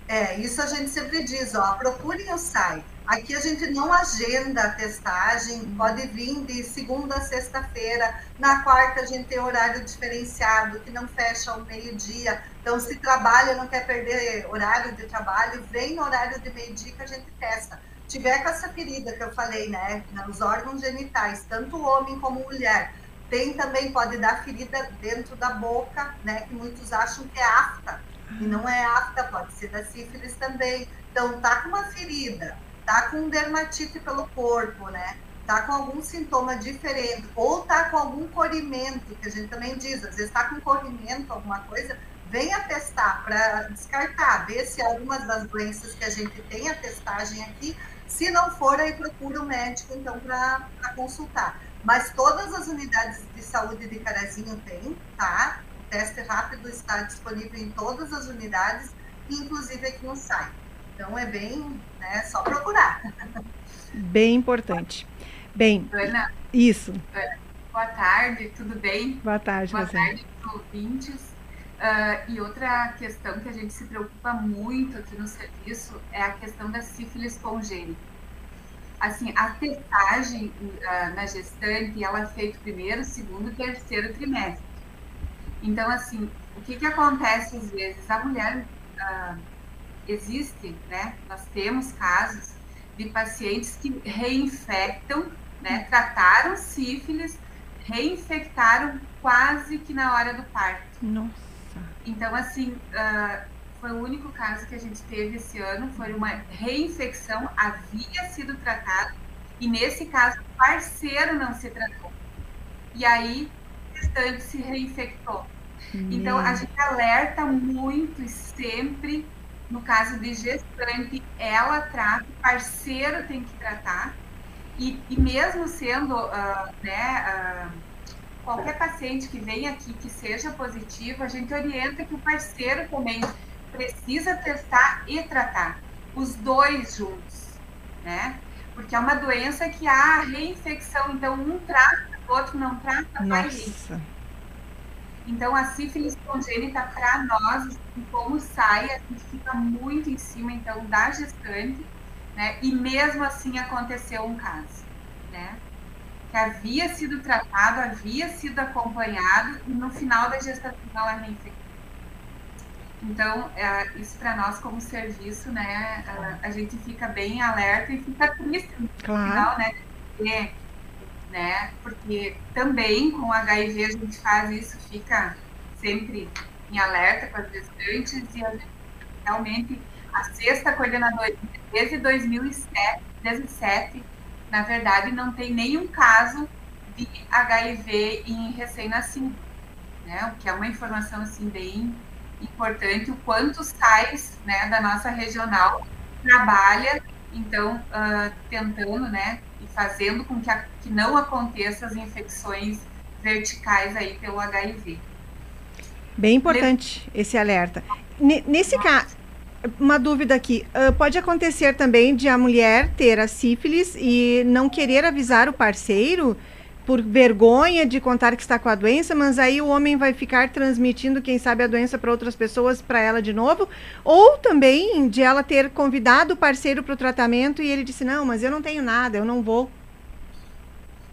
É, isso a gente sempre diz, ó, procurem o SAI. Aqui a gente não agenda a testagem, pode vir de segunda a sexta-feira. Na quarta a gente tem horário diferenciado, que não fecha ao meio-dia. Então, se trabalha, não quer perder horário de trabalho, vem no horário de meio-dia que a gente testa tiver com essa ferida que eu falei, né, nos órgãos genitais, tanto homem como mulher, tem também, pode dar ferida dentro da boca, né, que muitos acham que é afta, e não é afta, pode ser da sífilis também. Então, tá com uma ferida, tá com dermatite pelo corpo, né, tá com algum sintoma diferente, ou tá com algum corrimento, que a gente também diz, às vezes tá com corrimento, alguma coisa, venha testar para descartar, ver se algumas das doenças que a gente tem a testagem aqui se não for, aí procura o médico, então, para consultar. Mas todas as unidades de saúde de Carazinho tem, tá? O teste rápido está disponível em todas as unidades, inclusive aqui no site. Então, é bem, né, só procurar. Bem importante. Bem, Ana, isso. Boa tarde, tudo bem? Boa tarde, Boa você. tarde, ouvintes. Uh, e outra questão que a gente se preocupa muito aqui no serviço é a questão da sífilis congênita. Assim, a testagem uh, na gestante, ela é feita primeiro, segundo, terceiro trimestre. Então, assim, o que que acontece às vezes? A mulher, uh, existe, né? Nós temos casos de pacientes que reinfectam, né? Trataram sífilis, reinfectaram quase que na hora do parto. Nossa. Então, assim, uh, foi o único caso que a gente teve esse ano, foi uma reinfecção, havia sido tratado, e nesse caso, o parceiro não se tratou. E aí, o restante se reinfectou. Então, a gente alerta muito e sempre, no caso de gestante, ela trata, o parceiro tem que tratar, e, e mesmo sendo, uh, né, qualquer paciente que vem aqui que seja positivo, a gente orienta que o parceiro também precisa testar e tratar, os dois juntos, né? Porque é uma doença que há reinfecção, então um trata, o outro não trata, vai Nossa. Então a sífilis congênita para nós, assim, como sai, a gente fica muito em cima então da gestante, né? E mesmo assim aconteceu um caso, né? Que havia sido tratado, havia sido acompanhado e no final da gestação ela reinfectou. Então, é, isso para nós como serviço, né, a, a, gente fica bem alerta e fica triste no claro. final, né, porque, né, porque também com HIV a gente faz isso, fica sempre em alerta com as gestantes e a gente, realmente a sexta coordenadora desde 2007, 2007 na verdade, não tem nenhum caso de HIV em recém-nascido, né? O que é uma informação assim bem importante, o quanto SAIS, né, da nossa regional trabalha, então, uh, tentando, né, e fazendo com que, a, que não aconteça as infecções verticais aí pelo HIV. Bem importante esse alerta. Nesse caso, uma dúvida aqui. Uh, pode acontecer também de a mulher ter a sífilis e não querer avisar o parceiro por vergonha de contar que está com a doença, mas aí o homem vai ficar transmitindo, quem sabe, a doença para outras pessoas, para ela de novo. Ou também de ela ter convidado o parceiro para o tratamento e ele disse: Não, mas eu não tenho nada, eu não vou.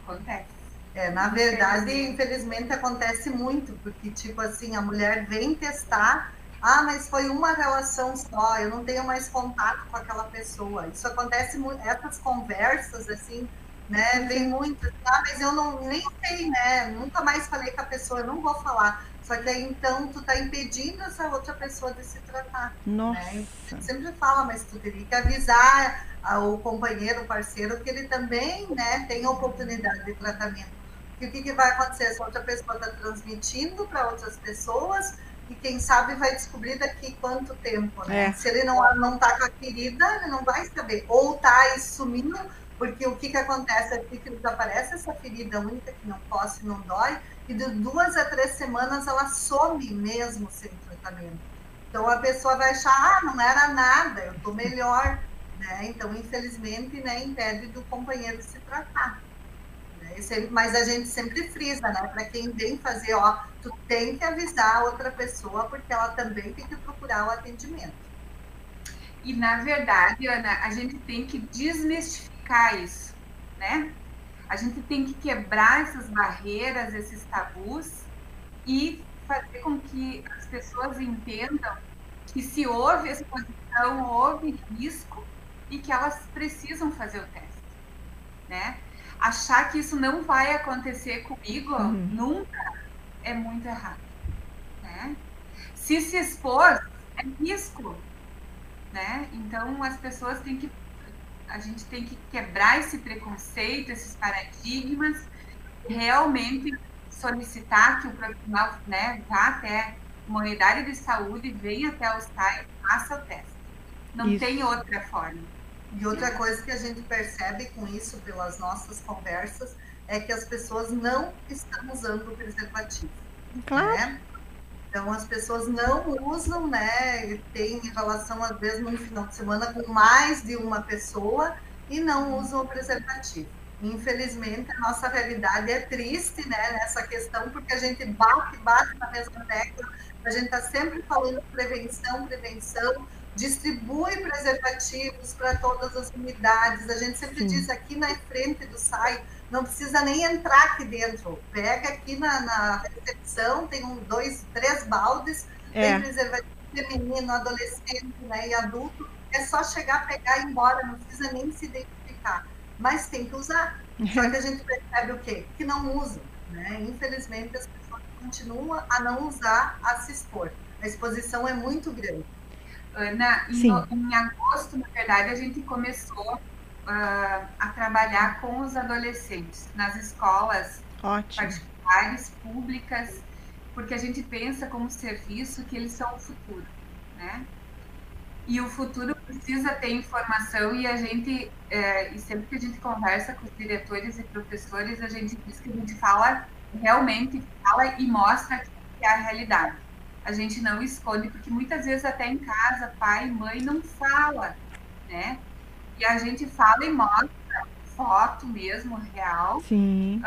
Acontece. É, na verdade, infelizmente acontece muito, porque, tipo assim, a mulher vem testar ah, mas foi uma relação só, eu não tenho mais contato com aquela pessoa. Isso acontece muito, essas conversas, assim, né? Vem muito, ah, mas eu não nem sei, né? Nunca mais falei com a pessoa, eu não vou falar. Só que aí então tu tá impedindo essa outra pessoa de se tratar. Nossa. Né? sempre fala, mas tu teria que avisar o companheiro, o parceiro, que ele também né, tem oportunidade de tratamento. E o que, que vai acontecer? Essa outra pessoa está transmitindo para outras pessoas e quem sabe vai descobrir daqui quanto tempo, né? É. Se ele não não tá com a querida, ele não vai saber. Ou tá e sumindo, porque o que que acontece aqui que desaparece essa ferida única que não posse, não dói, e de duas a três semanas ela some mesmo sem tratamento. Então a pessoa vai achar, ah, não era nada, eu tô melhor, né? Então infelizmente, né, impede do companheiro se tratar. Né? Mas a gente sempre frisa, né? Para quem vem fazer, ó, tu tem que avisar a outra pessoa porque ela também tem que procurar o atendimento. E na verdade, Ana, a gente tem que desmistificar isso, né? A gente tem que quebrar essas barreiras, esses tabus e fazer com que as pessoas entendam que se houve exposição, houve risco e que elas precisam fazer o teste, né? Achar que isso não vai acontecer comigo Uhum. nunca é muito errado, né? Se se expor é risco, né? Então as pessoas têm que a gente tem que quebrar esse preconceito, esses paradigmas, realmente solicitar que o profissional, né, vá até uma unidade de saúde, venha até o SAI e faça o teste. Não Isso. tem outra forma. E outra coisa que a gente percebe com isso, pelas nossas conversas, é que as pessoas não estão usando o preservativo. Claro. né? Então as pessoas não usam, né? Tem relação, às vezes, num final de semana com mais de uma pessoa e não usam o preservativo. Infelizmente, a nossa realidade é triste, né, nessa questão, porque a gente bate, bate na mesma tecla, a gente está sempre falando prevenção, prevenção, distribui preservativos para todas as unidades, a gente sempre Sim. diz aqui na frente do SAI, não precisa nem entrar aqui dentro, pega aqui na, na recepção, tem um, dois, três baldes, É. tem preservativo feminino, adolescente né, e adulto, é só chegar, pegar e ir embora, não precisa nem se identificar, mas tem que usar. Só que a gente percebe o quê? Que não usam, né? Infelizmente as pessoas continuam a não usar, a se expor. A exposição é muito grande. Ana, em, em agosto, na verdade, a gente começou ah, a trabalhar com os adolescentes nas escolas Ótimo. particulares, públicas, porque a gente pensa como serviço que eles são o futuro, né? E o futuro precisa ter informação e a gente, eh, e sempre que a gente conversa com os diretores e professores, a gente diz que a gente fala, realmente fala e mostra que é a realidade. A gente não esconde, porque muitas vezes até em casa, pai e mãe não fala, né? E a gente fala e mostra foto mesmo, real, Sim.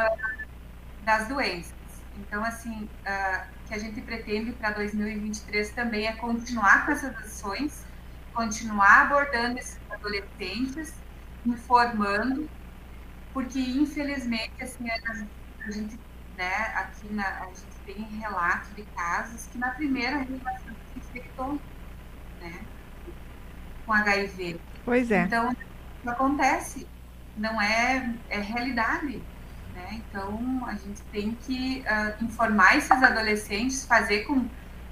das doenças. Então, assim, o que a gente pretende para 2023 também é continuar com essas ações, continuar abordando esses adolescentes, informando, porque infelizmente, assim, a, a gente, né, aqui na, a gente tem relato de casos que na primeira relação se infectou, né, com HIV. Pois é. Então, isso acontece, não é, é realidade. Né? Então, a gente tem que ah, informar esses adolescentes, fazer com,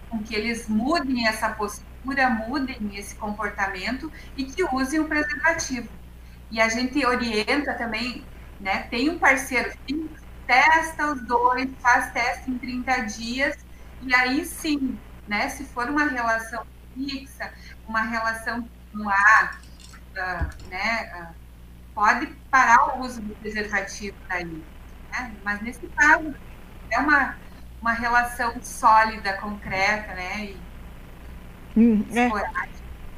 com que eles mudem essa postura, mudem esse comportamento e que usem o preservativo. E a gente orienta também, né? tem um parceiro que testa os dois, faz teste em 30 dias, e aí sim, né? se for uma relação fixa, uma relação no ar, ah, né? ah, pode parar o uso do preservativo daí. Né? Mas nesse caso, é uma, uma relação sólida, concreta, né? E Hum, é.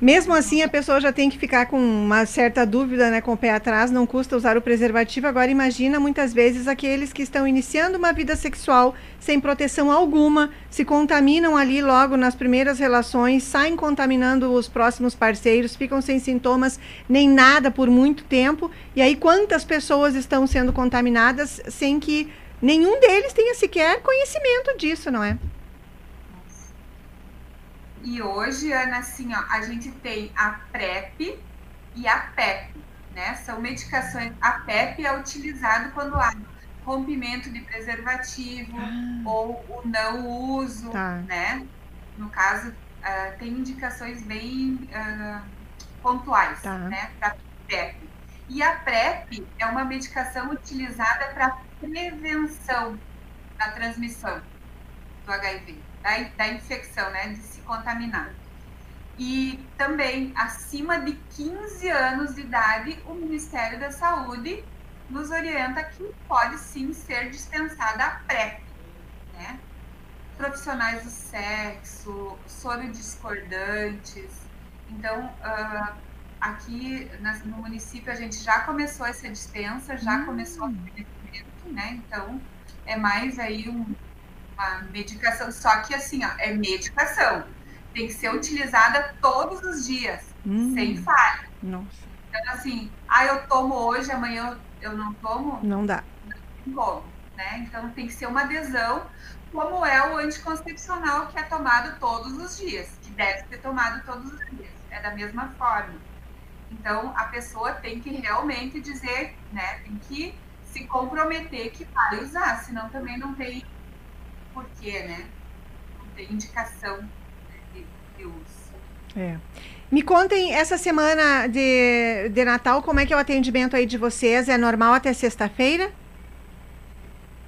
Mesmo assim, a pessoa já tem que ficar com uma certa dúvida, né, com o pé atrás, não custa usar o preservativo. Agora, imagina muitas vezes aqueles que estão iniciando uma vida sexual sem proteção alguma, se contaminam ali logo nas primeiras relações, saem contaminando os próximos parceiros, ficam sem sintomas nem nada por muito tempo. E aí, quantas pessoas estão sendo contaminadas sem que nenhum deles tenha sequer conhecimento disso, não é? E hoje, Ana, assim, ó, a gente tem a PrEP e a PEP, né? São medicações. A PEP é utilizado quando há rompimento de preservativo ou o não uso, Tá. né? No caso, ah, tem indicações bem ah, pontuais, Tá. né? Para PrEP. E a PrEP é uma medicação utilizada para prevenção da transmissão do HIV. Da, da infecção, né, de se contaminar. E também, acima de 15 anos de idade, o Ministério da Saúde nos orienta que pode sim ser dispensada a PrEP, né? Profissionais do sexo, soro discordantes. Então, uh, aqui no município a gente já começou essa dispensa, já hum. começou o fornecimento, né? Então, é mais aí um, uma medicação, só que assim, ó, é medicação. Tem que ser utilizada todos os dias, hum. sem falha. Nossa. Então, assim, ah, eu tomo hoje, amanhã eu não tomo? Não dá. Não como, né? Então tem que ser uma adesão, como é o anticoncepcional que é tomado todos os dias, que deve ser tomado todos os dias. É da mesma forma. Então a pessoa tem que realmente dizer, né? Tem que se comprometer que vai usar, senão também não tem porquê, né? Não tem indicação de, de uso. É. Me contem, essa semana de, de Natal, como é que é o atendimento aí de vocês? É normal até sexta-feira?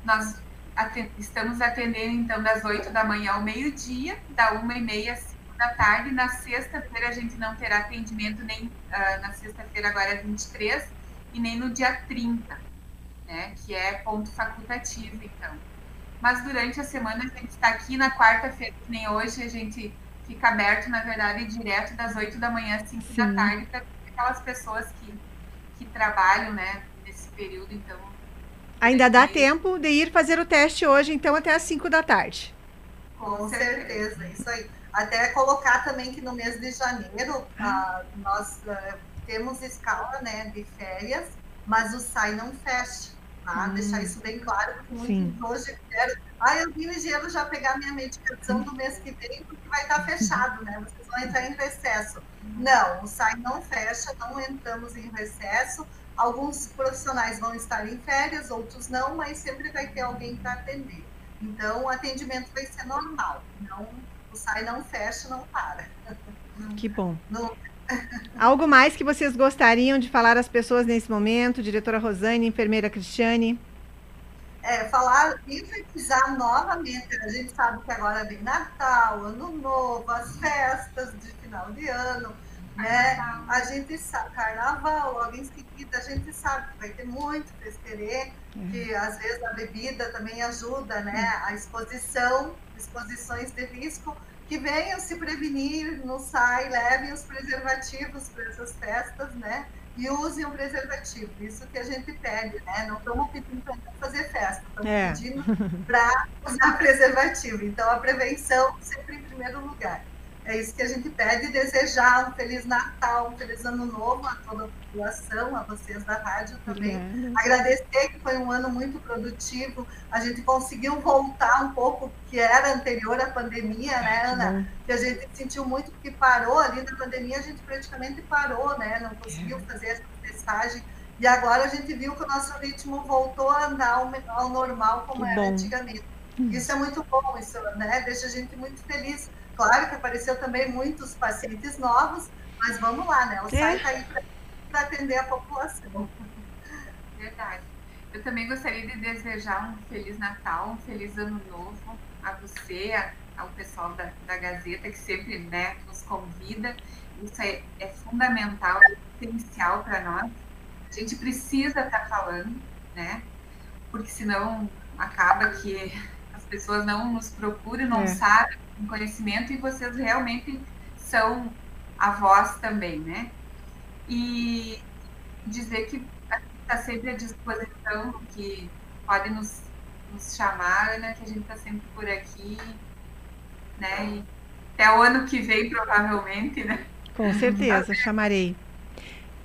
Nós atend estamos atendendo, então, das 8 da manhã ao meio-dia, da 1 e meia às 5 da tarde. Na sexta-feira a gente não terá atendimento nem uh, na sexta-feira, agora é 23, e nem no dia 30, né? Que é ponto facultativo, então. Mas durante a semana a gente está aqui na quarta-feira, que nem hoje, a gente fica aberto, na verdade, direto das 8 da manhã às 5 Sim. da tarde, para aquelas pessoas que, que trabalham, né, nesse período, então. Ainda dá tempo de ir fazer o teste hoje, então, até às 5 da tarde. Com certeza, isso aí. Até colocar também que no mês de janeiro ah. nós uh, temos escala né, de férias, mas o SAI não fecha. Tá? Hum. Deixar isso bem claro, porque muitos hoje querem ah, eu vim ligeiro já pegar minha medicação do mês que vem, porque vai estar fechado, né? Vocês vão entrar em recesso. Não, o SAI não fecha, não entramos em recesso. Alguns profissionais vão estar em férias, outros não, mas sempre vai ter alguém para atender. Então, o atendimento vai ser normal. Não, o SAI não fecha, não para. Que bom. Não... Algo mais que vocês gostariam de falar às pessoas nesse momento? Diretora Rosane, enfermeira Cristiane? é, falar, enfatizar novamente. A gente sabe que agora vem Natal, Ano Novo, as festas de final de ano, né? A gente sabe, Carnaval, logo em seguida, a gente sabe que vai ter muito fesquerê, uhum. que às vezes a bebida também ajuda, né? A exposição, exposições de risco, que venham se prevenir, não sai, levem os preservativos para essas festas, né? e usem um preservativo. Isso que a gente pede, né? Não estamos pedindo para fazer festa, estamos é. pedindo para usar preservativo. Então, a prevenção sempre em primeiro lugar. É isso que a gente pede e desejar um Feliz Natal, um Feliz Ano Novo a toda a população, a vocês da rádio também. Obrigada. Agradecer que foi um ano muito produtivo. A gente conseguiu voltar um pouco que era anterior à pandemia, né, Ana? Que a gente sentiu muito que parou ali na pandemia, a gente praticamente parou, né? Não conseguiu é. fazer essa testagem. E agora a gente viu que o nosso ritmo voltou a andar ao, normal como que era bom. antigamente. Hum. Isso é muito bom, isso né? deixa a gente muito feliz Claro que apareceu também muitos pacientes novos, mas vamos lá, né? O é. está aí para atender a população. Verdade. Eu também gostaria de desejar um Feliz Natal, um Feliz Ano Novo a você, ao pessoal da, da Gazeta, que sempre né, nos convida. Isso é, é fundamental, é essencial para nós. A gente precisa estar tá falando, né? Porque senão acaba que as pessoas não nos procuram, não é. sabem um conhecimento e vocês realmente são a voz também, né? E dizer que está sempre à disposição, que pode nos, nos chamar, né? Que a gente está sempre por aqui, né? E até o ano que vem, provavelmente, né? Com certeza, chamarei.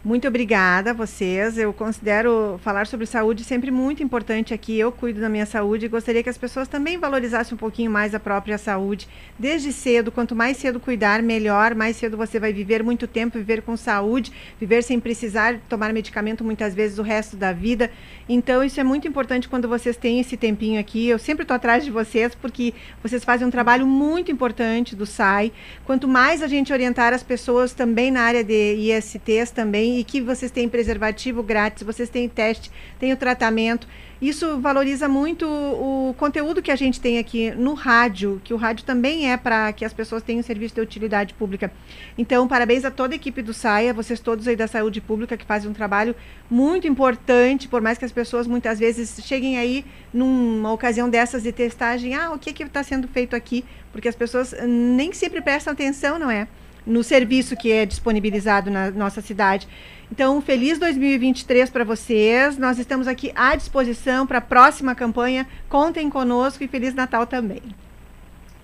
Muito obrigada a vocês. Eu considero falar sobre saúde sempre muito importante aqui. Eu cuido da minha saúde e gostaria que as pessoas também valorizassem um pouquinho mais a própria saúde. Desde cedo, quanto mais cedo cuidar, melhor. Mais cedo você vai viver muito tempo, viver com saúde, viver sem precisar tomar medicamento muitas vezes o resto da vida. Então, isso é muito importante quando vocês têm esse tempinho aqui. Eu sempre estou atrás de vocês porque vocês fazem um trabalho muito importante do SAI. Quanto mais a gente orientar as pessoas também na área de ISTs também e que vocês têm preservativo grátis, vocês têm teste, tem o tratamento. Isso valoriza muito o, conteúdo que a gente tem aqui no rádio, que o rádio também é para que as pessoas tenham serviço de utilidade pública. Então, parabéns a toda a equipe do SAIA, vocês todos aí da saúde pública que fazem um trabalho muito importante, por mais que as pessoas muitas vezes cheguem aí numa ocasião dessas de testagem, ah, o que que está sendo feito aqui? Porque as pessoas nem sempre prestam atenção, não é? No serviço que é disponibilizado na nossa cidade. Então, feliz 2023 para vocês. Nós estamos aqui à disposição para a próxima campanha. Contem conosco e Feliz Natal também.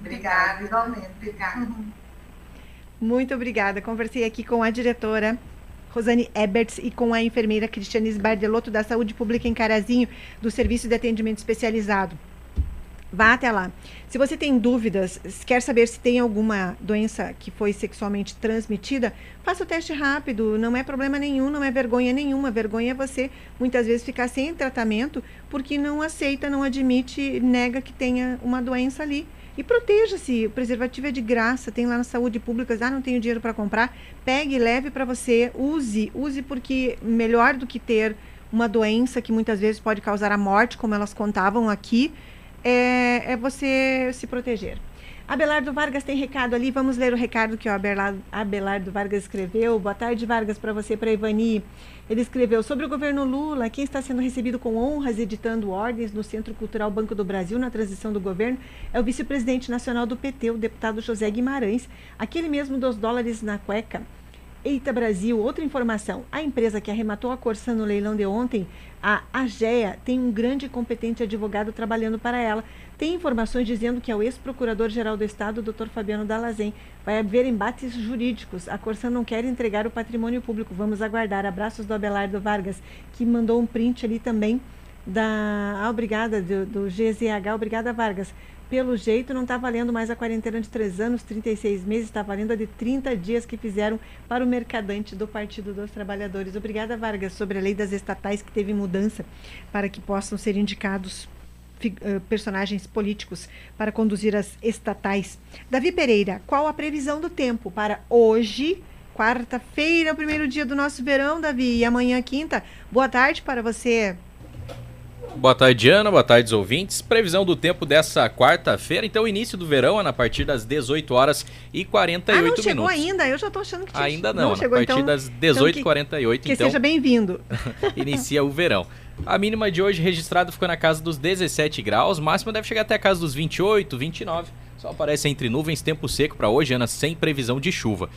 Obrigada, igualmente. Obrigada. Muito obrigada. Conversei aqui com a diretora Rosane Eberts e com a enfermeira Cristiane Bardelotto da Saúde Pública em Carazinho, do Serviço de Atendimento Especializado. Vá até lá. Se você tem dúvidas, quer saber se tem alguma doença que foi sexualmente transmitida, faça o teste rápido. Não é problema nenhum, não é vergonha nenhuma. Vergonha é você muitas vezes ficar sem tratamento porque não aceita, não admite, nega que tenha uma doença ali. E proteja-se. O preservativo é de graça, tem lá na saúde pública. Ah, não tenho dinheiro para comprar. Pegue, leve para você, use. Use porque melhor do que ter uma doença que muitas vezes pode causar a morte, como elas contavam aqui é, é você se proteger. Abelardo Vargas tem recado ali, vamos ler o recado que o Abelardo, Abelardo Vargas escreveu. Boa tarde, Vargas, para você, para Ivani. Ele escreveu sobre o governo Lula, quem está sendo recebido com honras editando ordens no Centro Cultural Banco do Brasil na transição do governo é o vice-presidente nacional do PT, o deputado José Guimarães, aquele mesmo dos dólares na cueca. Eita Brasil, outra informação. A empresa que arrematou a Corsã no leilão de ontem a AGEA tem um grande e competente advogado trabalhando para ela. Tem informações dizendo que é o ex-procurador-geral do Estado, Dr. Fabiano Dalazen. Vai haver embates jurídicos. A Corsã não quer entregar o patrimônio público. Vamos aguardar. Abraços do Abelardo Vargas, que mandou um print ali também da. Ah, obrigada, do, do GZH. Obrigada, Vargas pelo jeito, não está valendo mais a quarentena de 3 anos, 36 meses, está valendo a de 30 dias que fizeram para o mercadante do Partido dos Trabalhadores. Obrigada, Vargas, sobre a lei das estatais que teve mudança para que possam ser indicados personagens políticos para conduzir as estatais. Davi Pereira, qual a previsão do tempo para hoje, quarta-feira, o primeiro dia do nosso verão, Davi, e amanhã, quinta? Boa tarde para você. Boa tarde, Ana. Boa tarde, ouvintes. Previsão do tempo dessa quarta-feira. Então, início do verão, Ana, a partir das 18 horas e 48 minutos. Ah, não chegou ainda? Eu já estou achando que tinha... Ainda não, não chegou, a partir então, das 18 h 48 Que então, seja bem-vindo. inicia o verão. A mínima de hoje registrada ficou na casa dos 17 graus, máxima deve chegar até a casa dos 28, 29. Só aparece entre nuvens, tempo seco para hoje, Ana, sem previsão de chuva.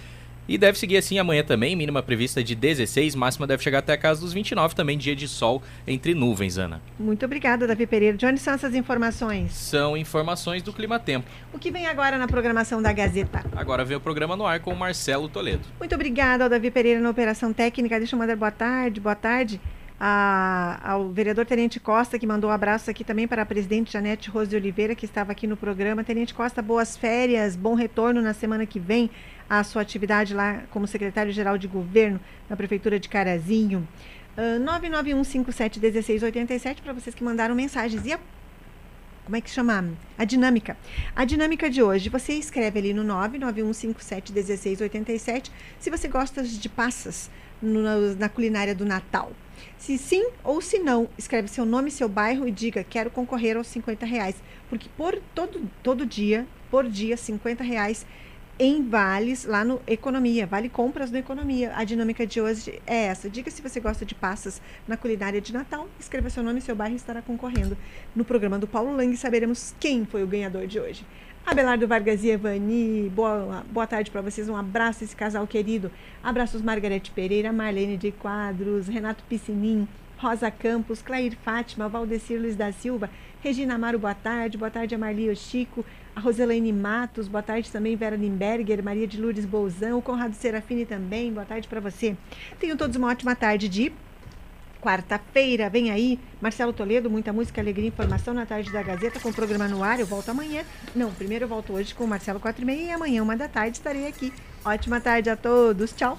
E deve seguir assim amanhã também, mínima prevista de 16, máxima deve chegar até a casa dos 29, também dia de sol entre nuvens, Ana. Muito obrigada, Davi Pereira. De onde são essas informações? São informações do Clima Tempo. O que vem agora na programação da Gazeta? Agora vem o programa no ar com o Marcelo Toledo. Muito obrigada ao Davi Pereira na Operação Técnica. Deixa eu mandar boa tarde, boa tarde a, ao vereador Tenente Costa, que mandou um abraço aqui também para a presidente Janete Rose de Oliveira, que estava aqui no programa. Tenente Costa, boas férias, bom retorno na semana que vem a sua atividade lá como secretário-geral de governo na Prefeitura de Carazinho. Uh, 991571687 para vocês que mandaram mensagens. E a, como é que chama? A dinâmica. A dinâmica de hoje, você escreve ali no 991571687 se você gosta de passas no, na culinária do Natal. Se sim ou se não, escreve seu nome, seu bairro e diga quero concorrer aos 50 reais. Porque por todo, todo dia, por dia, 50 reais em vales lá no Economia, vale compras no Economia. A dinâmica de hoje é essa. Diga se você gosta de passas na culinária de Natal, escreva seu nome e seu bairro estará concorrendo. No programa do Paulo Lang saberemos quem foi o ganhador de hoje. Abelardo Vargas e Evani, boa, boa tarde para vocês, um abraço esse casal querido. Abraços Margarete Pereira, Marlene de Quadros, Renato Piscinim, Rosa Campos, Clair Fátima, Valdecir Luiz da Silva, Regina Amaro, boa tarde, boa tarde a Marli Chico, a Roselaine Matos, boa tarde também, Vera Limberger, Maria de Lourdes Bolzão, Conrado Serafini também, boa tarde para você. Tenham todos uma ótima tarde de quarta-feira. Vem aí, Marcelo Toledo, muita música, alegria e informação na tarde da Gazeta com o programa no ar. Eu volto amanhã. Não, primeiro eu volto hoje com o Marcelo 4 e meia e amanhã, uma da tarde, estarei aqui. Ótima tarde a todos. Tchau.